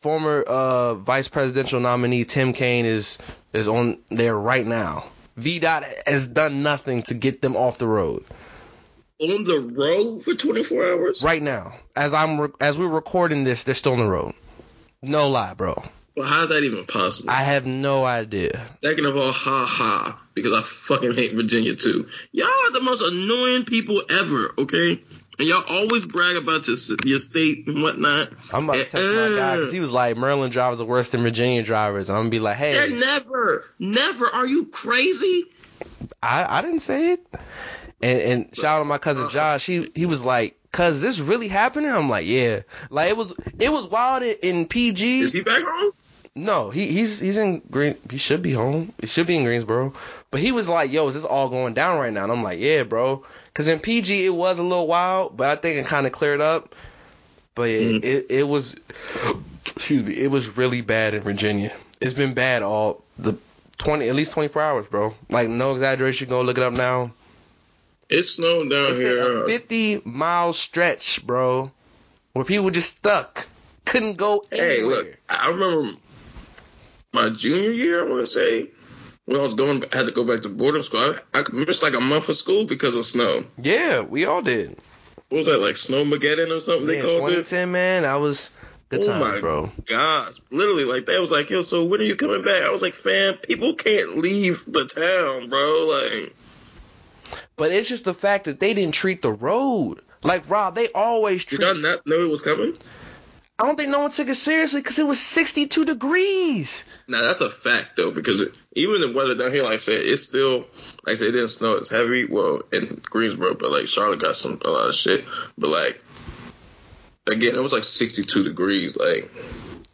Former uh vice presidential nominee Tim Kaine is is on there right now. VDOT has done nothing to get them off the road On the road for 24 hours? right now. As I'm re- as we're recording this, they're still on the road. No lie, bro. Well, how's that even possible? I have no idea. Second of all, ha ha, because I fucking hate Virginia too. Y'all are the most annoying people ever, okay? And y'all always brag about your, your state and whatnot. I'm about to text my guy uh-uh. because he was like, Maryland drivers are worse than Virginia drivers, and I'm gonna be like, hey. They're never, never. Are you crazy? I, I didn't say it. And and shout out to my cousin Josh. He he was like, cuz this really happening? I'm like, yeah. Like it was it was wild in, in PG. Is he back home? No, he he's he's in Green. He should be home. He should be in Greensboro. But he was like, "Yo, is this all going down right now?" And I'm like, "Yeah, bro." Because in PG it was a little wild, but I think it kind of cleared up. But yeah, Mhm. it it was, excuse me, it was really bad in Virginia. It's been bad all the twenty at least 24 hours, bro. Like no exaggeration. Go look it up now. It snowed down said here. a 50 mile stretch, bro, where people just stuck, couldn't go Hey, anywhere. look, I remember my junior year. I want to say when I was going, I had to go back to boarding school. I, I missed like a month of school because of snow. Yeah, we all did. What was that like Snowmageddon or something Yeah, they called it? 2010, man, I was good Oh my bro. Gosh, literally like that was like, yo, so when are you coming back? I was like, fam, people can't leave the town, bro. Like, But it's just the fact that they didn't treat the road. Like Rob, they always did treat. y'all not know it was coming? I don't think no one took it seriously because it was 62 degrees. Now that's a fact though, because even the weather down here, like I said, it's still like I said, it didn't snow. It's heavy. Well, in Greensboro, but like Charlotte got some a lot of shit. But like again, it was like 62 degrees like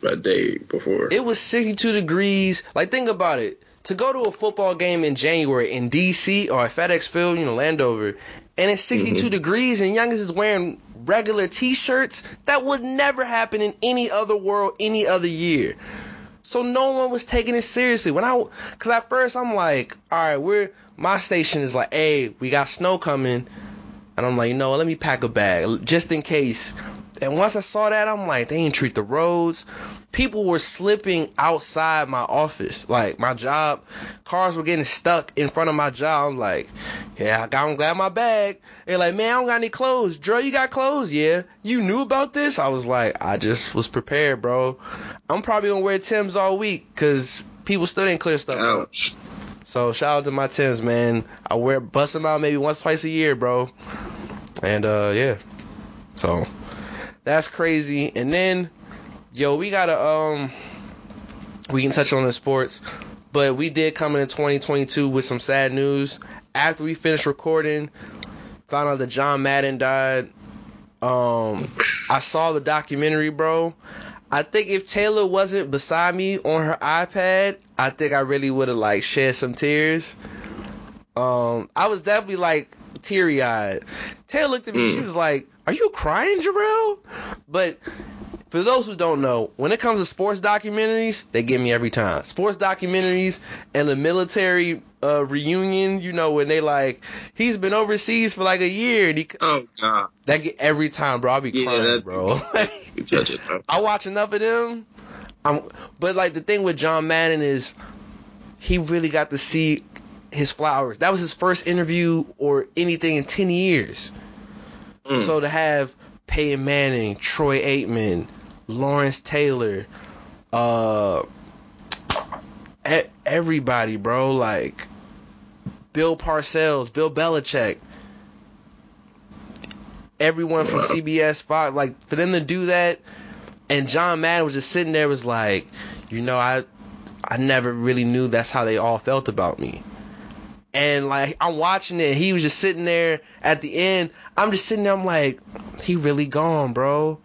a day before. It was 62 degrees. Like think about it. To go to a football game in January in DC or at FedEx Field, you know, Landover, and it's 62 Mhm. degrees and youngest is wearing regular t-shirts, that would never happen in any other world any other year. So no one was taking it seriously. When I, cause at first I'm like, all right, we're my station is like, hey, we got snow coming, and I'm like, you know, let me pack a bag just in case. And once I saw that, I'm like, they ain't treat the roads. People were slipping outside my office, like my job. Cars were getting stuck in front of my job. I'm like, yeah, I got, I'm glad my bag. They're like, man, I don't got any clothes. Dre, you got clothes? Yeah. You knew about this? I was like, I just was prepared, bro. I'm probably gonna wear Tim's all week because people still didn't clear stuff. Ouch. So shout out to my Tims, man. I wear bust them out maybe once, twice a year, bro. And uh, yeah. So that's crazy. And then, yo, we gotta um, we can touch on the sports, but we did come into 2022 with some sad news. After we finished recording, found out that John Madden died. Um, I saw the documentary, bro. I think if Taylor wasn't beside me on her iPad, I think I really would have like shed some tears. Um, I was definitely like teary eyed. Taylor looked at me, she Mm. was like, Are you crying, Jarrell? But for those who don't know, when it comes to sports documentaries, they get me every time. Sports documentaries and the military uh, reunion, you know, when they like, he's been overseas for like a year and he, Oh god, that get every time, bro. I'll be Yeah, crying, bro. it. Bro. I watch enough of them. I'm, but like the thing with John Madden is, he really got to see his flowers. That was his first interview or anything in ten years. Mm. So to have Peyton Manning, Troy Aikman, Lawrence Taylor, uh, everybody, bro, like Bill Parcells, Bill Belichick, everyone from CBS, Fox, like for them to do that, and John Madden was just sitting there, was like, you know, I, I never really knew that's how they all felt about me. And like I'm watching it, he was just sitting there at the end. I'm just sitting there, I'm like, he really gone, bro.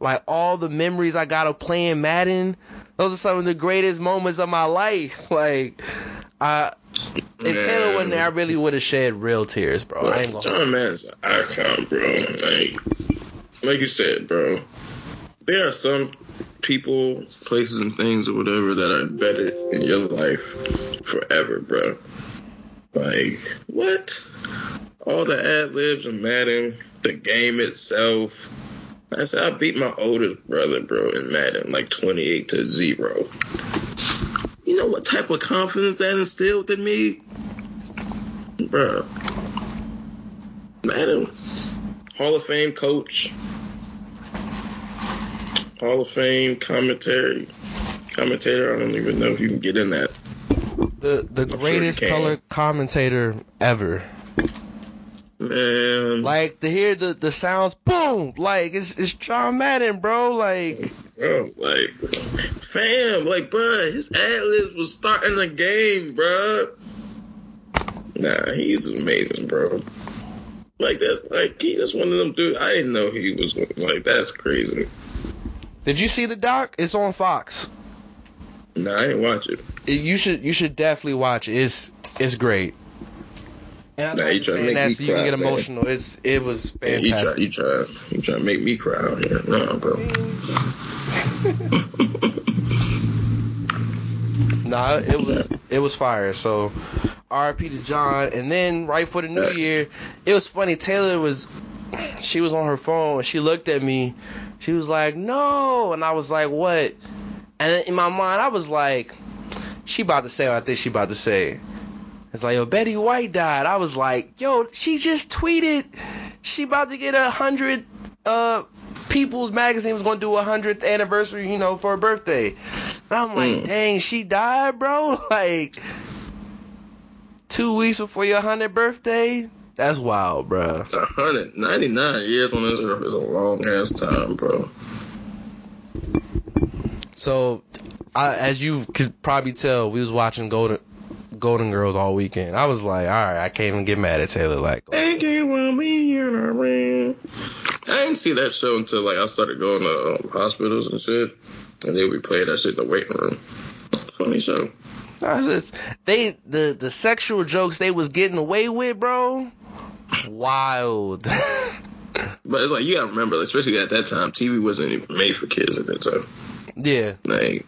Like all the memories I got of playing Madden, Those are some of the greatest moments of my life. Like, I if Taylor wasn't there, I really would have shed real tears, bro. I ain't gonna. John Madden's an icon, bro. Like, like you said, bro. There are some people, places, and things or whatever that are embedded in your life forever, bro. Like, what? All the ad libs and Madden, the game itself. I said I beat my oldest brother, bro, in Madden, like 28 to 0. You know what type of confidence that instilled in me? Bro. Madden. Hall of Fame coach. Hall of Fame commentary. Commentator, I don't even know if you can get in that. The the sure greatest can. color commentator ever. Man. Like to hear the the sounds, boom! Like it's it's Madden, bro. Like Bro, like, fam, like, bro, his ad libs was starting the game, bro. Nah, he's amazing, bro. Like that's like he that's one of them dudes. I didn't know he was like that's crazy. Did you see the doc? It's on Fox. Nah, I didn't watch it. It- you should you should definitely watch it. It's it's great. And I'm Nah, not you just tryna saying make that me so you can get man. emotional. It's it was Yeah, you try, fantastic. you try, you try to make me cry out here. No, bro. Nah, it was it was fire. So R.P. to John, and then right for the new year, it was funny. Taylor was she was on her phone. She looked at me. She was like, "No," and I was like, "What?" And in my mind, I was like, "She about to say what I think she about to say." It's like, "Yo, Betty White died." I was like, "Yo, she just tweeted she about to get a hundred uh People's Magazine was gonna do a hundredth anniversary, you know, for her birthday." And I'm like, Mm. "Dang, she died, bro!" Like two weeks before your hundredth birthday. That's wild, bro. 199 years on this earth is a long ass time, bro. So, I, as you could probably tell, we was watching Golden Golden Girls all weekend. I was like, all right, I can't even get mad at Taylor. Like, Ain't get one me in a ring. I didn't see that show until like I started going to um, hospitals and shit, and they would be playing that shit in the waiting room. Funny show. I was just- they the the sexual jokes they was getting away with, bro. Wild. But it's like you gotta remember, especially at that time, TV wasn't even made for kids at that time. yeah, Like,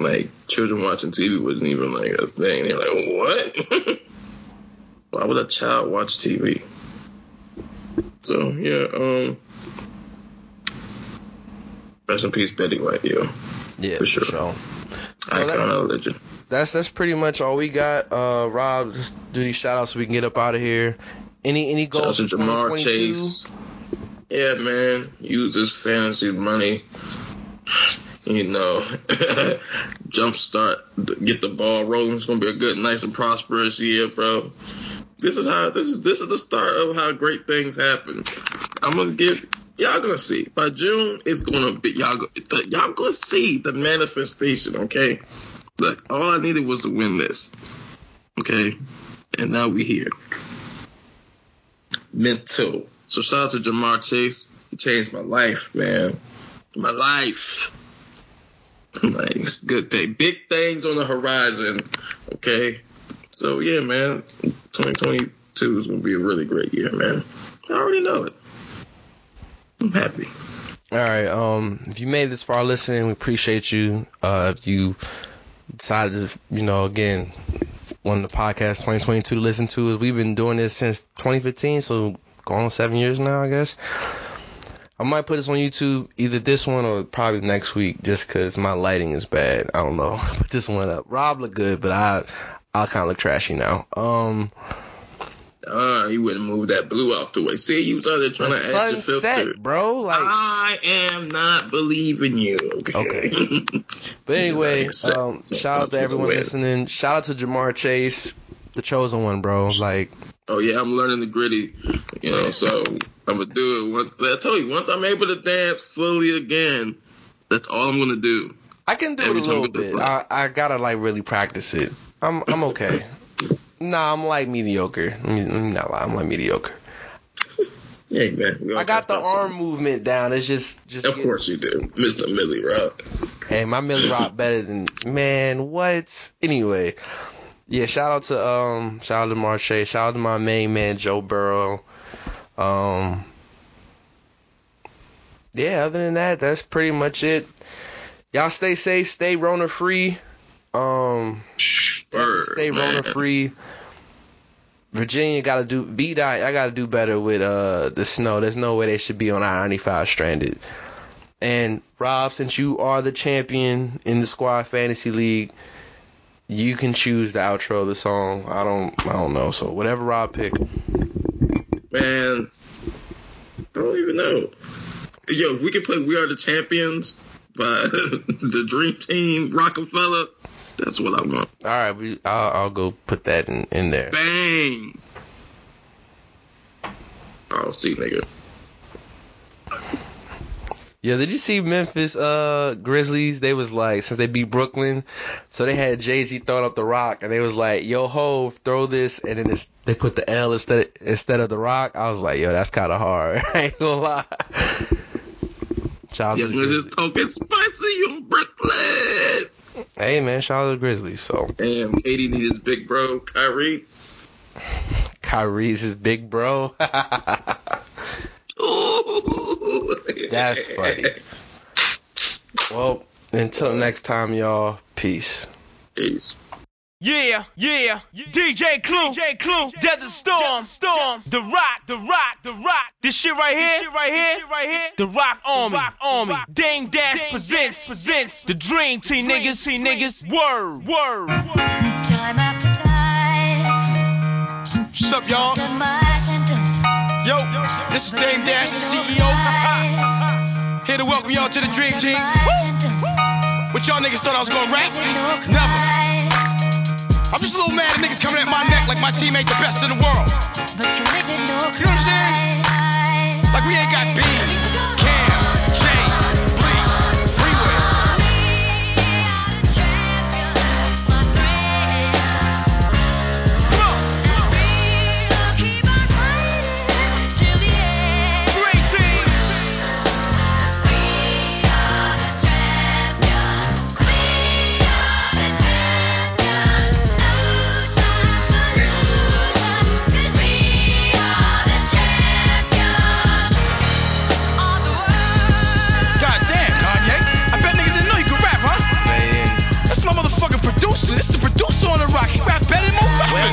like children watching TV wasn't even like a thing. They're like, what? Why would a child watch TV? So yeah, um, rest in peace, Betty White, yo. yeah, For sure. So Icon that- of legend. that's that's pretty much all we got. Uh, Rob, just do these shout outs so we can get up out of here. Any any Shout out goals to for Ja'Marr 2022? Chase. Yeah, man. Use this fantasy money. You know, jumpstart, get the ball rolling. It's gonna be a good, nice, and prosperous year, bro. This is how this is. This is the start of how great things happen. I'm gonna give y'all gonna see by June. It's gonna be y'all. Go, y'all gonna see the manifestation. Okay. Look, all I needed was to win this. Okay, and now we here mental. So shout out to Ja'Marr Chase. He changed my life, man. My life. it's good thing. Big things on the horizon. Okay. So yeah, man. 2022 is gonna be a really great year, man. I already know it. I'm happy. All right. Um, if you made this far listening, we appreciate you. Uh, if you decided to, you know, again, one of the podcasts 2022 to listen to is we've been doing this since 2015, so going on seven years now, I guess. I might put this on YouTube, either this one or probably next week, just because my lighting is bad. I don't know. Put this one up. Rob look good, but I, I kind of look trashy now. Um, Ah, you wouldn't move that blue out the way. See, you was out there trying the to add your filter. sunset, bro. Like, I am not believing you. Okay. Okay. But anyway, um, shout out to everyone listening. Shout out to Ja'Marr Chase, the chosen one, bro. Like, Oh yeah, I'm learning the griddy. You know, so I'm gonna do it once. I told you, once I'm able to dance fully again, that's all I'm gonna do. I can do Every it a little bit. I, I gotta like really practice it. I'm I'm okay. nah, I'm like mediocre. Let me, let me not lie. I'm like mediocre. Hey man, I got the arm movement down. It's just, just. Of course you do, Mr. Millie Rock. Hey, my Millie Rock better than man. What? Anyway, yeah. Shout out to um, shout out to Marche. Shout out to my main man Joe Burrow. Um, yeah. Other than that, that's pretty much it. Y'all stay safe. Stay Rona free. Um, stay man. Rona free. Virginia got to do VDOT. I got to do better with uh the snow. There's no way they should be on I ninety five stranded. And Rob, since you are the champion in the squad fantasy league, you can choose the outro of the song. I don't, I don't know. So whatever Rob pick. Man, I don't even know. Yo, if we could play "We Are the Champions" by the Dream Team, Rockefeller, that's what I want. All right, we, I'll, I'll go put that in in there. Bang! I'll see, nigga. Yeah, did you see Memphis uh Grizzlies? They was like since they beat Brooklyn, so they had Jay Z throwing up the rock, and they was like, "Yo ho, throw this," and then it's, they put the L instead of, instead of the rock. I was like, "Yo, that's kind of hard." I ain't gonna lie. Out Yeah, to the we're just talking spicy on Brooklyn. Hey man, shout out to the Grizzlies. So Damn, KD need his big bro, Kyrie. Kyrie's his big bro. Ooh. That's funny. well, until next time, y'all. Peace. Peace. Yeah, yeah, DJ Clue, DJ Clue, Desert Storm, Storm, The Rock, The Rock, The Rock. This shit right here, this shit right here, shit right here. The Rock Army, Rock Army. Dame Dash presents, presents the Dream Team niggas, Team niggas. Word, word. Time after time, What's up, y'all? Yo, this is Dame Dash, the CEO. Here to welcome y'all to the Dream Team. What y'all niggas thought I was gonna rap? Never. I'm just a little mad at niggas coming at my neck like my team ain't the best in the world. You know what I'm saying? Like we ain't got beans.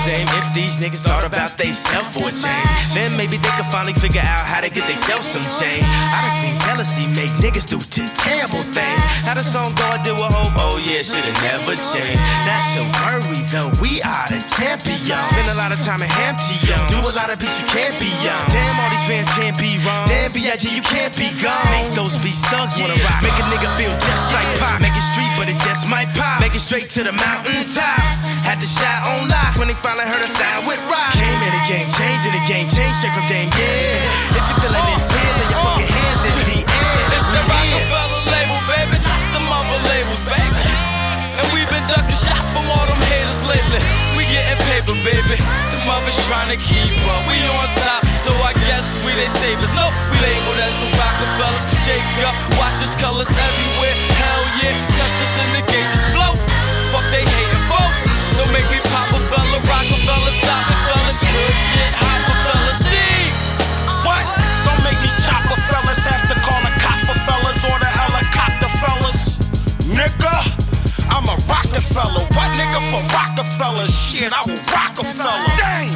Most Well, rappers. Dame, if these niggas thought about they self for a change, then maybe they could finally figure out how to get they self some change. I done seen jealousy make niggas do terrible things. How the song go, I do a hope, oh yeah, should've never changed. Not so worry though, we are the champions. Spend a lot of time in Hampty, yo. Do a lot of beats you can't be young. Damn, all these fans can't be wrong. Damn, B.I.G. you can't be gone. Make those beats thugs wanna rock. Make a nigga feel just like pop. Make it street, but it just might pop. Make it straight to the mountain top. Had to shot on lock when they finally heard a sound with rock. Came in the game, changing the game, changed straight from Dame, yeah. If you feeling this here, then your fucking hands in the air. It's the Rockefeller label, baby. It's the mother labels, baby. And we've been ducking shots from all them haters lately. We getting paper, baby. The mothers trying to keep up. We on top, so I guess we they savers. No, we labeled as the Rockefellers. Jacob, watch us colors everywhere. Hell yeah, test us in the gauges blow. Fuck they hating folk. Don't make me pop a fella, Rockefeller, stop it, fellas. Could get hot for fellas. See what? Don't make me chopper fellas have to call a cop for fellas or the helicopter fellas. Nigga, a Rockefeller. What nigga for Rockefeller? Shit, I will Rockefeller. Dang.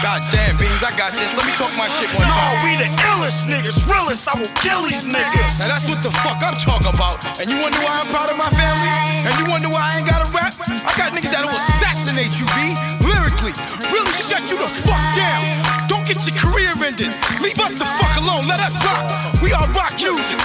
God damn, Beans, I got this. Let me talk my shit one No, time. we the illest niggas, realest. I will kill these niggas. Now that's what the fuck I'm talking about. And you wonder why I'm proud of my family? And you wonder why I ain't got a rap? I got niggas that'll assassinate you, B. Lyrically. Really shut you the fuck down. Don't get your career ended. Leave us the fuck alone. Let us rock. We are rock music.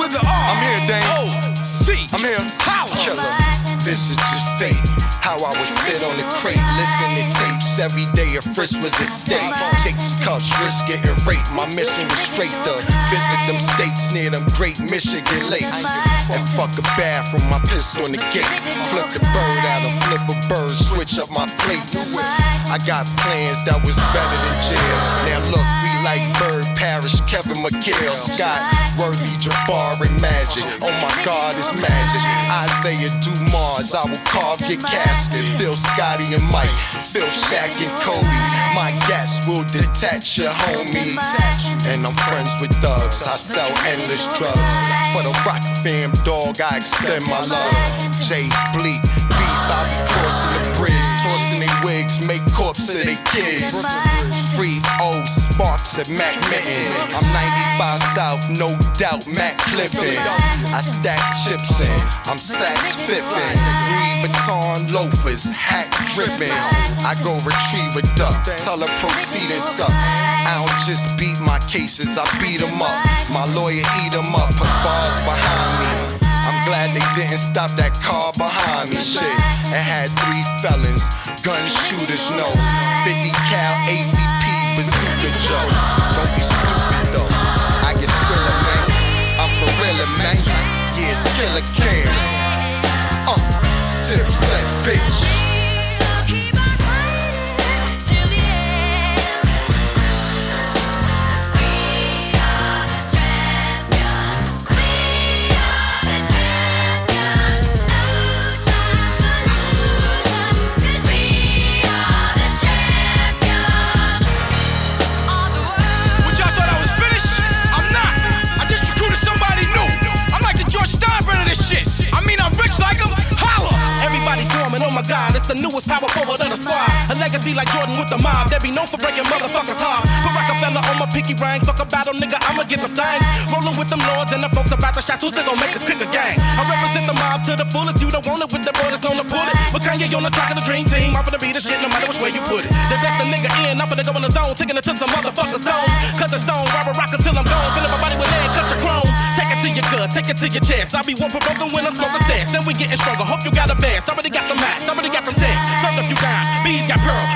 With the R. I'm here, Dane. O. C. I'm here. Holla. Killer. This is just fate. How I would sit on the crate, listen to tapes every day. A frisk was at stake. Chase cuffs, risk getting raped. My mission was straight to visit them states near them great Michigan lakes. And fuck a bathroom, my pistol on the gate. Flip the bird out and flip a bird, switch up my plates. I got plans that was better than jail. Now look, we like Bird Parish, Kevin McHale, Scott, Worthy, Jabbar, and Magic. Oh my God, it's magic. Isaiah Dumars, I will carve your casket. Phil Scottie and Mike, Phil Shaq and Kobe. My gas will detach your homies. And I'm friends with thugs. I sell endless drugs. For the rock fam, dog, I extend my love. Jay Bleak, beef, I be crossing the bridge, tossing they wigs, make corpse of they kids. Free old Sparks at Mac Mittens. I'm 95 South, no doubt, Mac Clifton. I stack chips in, I'm Saks Fiffin. Louis Vuitton loafers, hat dripping. I go retrieve a duck, tell her proceed and suck. I don't just beat my cases, I beat 'em up. My lawyer eat 'em up, put bars behind me. I'm glad they didn't stop that car behind me. Shit, it had three felons, gun shooters, no. 50 cal ACP bazooka Joe. Don't be stupid though. I get skrilla, man. I'm for real, man. Yeah, it's killer cam. Uh, dipset, bitch. It's the newest power forward of the squad. A legacy like Jordan with the mob. They be known for breaking motherfuckers' hearts. Put Rockefeller on my pinky ring. Fuck a battle, nigga, I'ma get the things. Rolling with them lords and the folks about the shots. Who's they gon' make this kick a gang? I represent the mob to the fullest. You don't want it with the boy that's known to pull it. But Kanye on the track of the dream team. I'm finna be the shit no matter which way you put it. They bless the nigga in. I'm finna go in the zone. Taking it to some motherfuckers' zones. Cause it's on. Robber rock until I'm gone. Filling my body with lead. Cut your chrome. Take it to your gut. Take it to your chest. I be one provoking when I'm smoking sex. Then we getting stronger. Hope you got a vest. Somebody got the max. Somebody got them tags. Served up you down. Bees got pearls.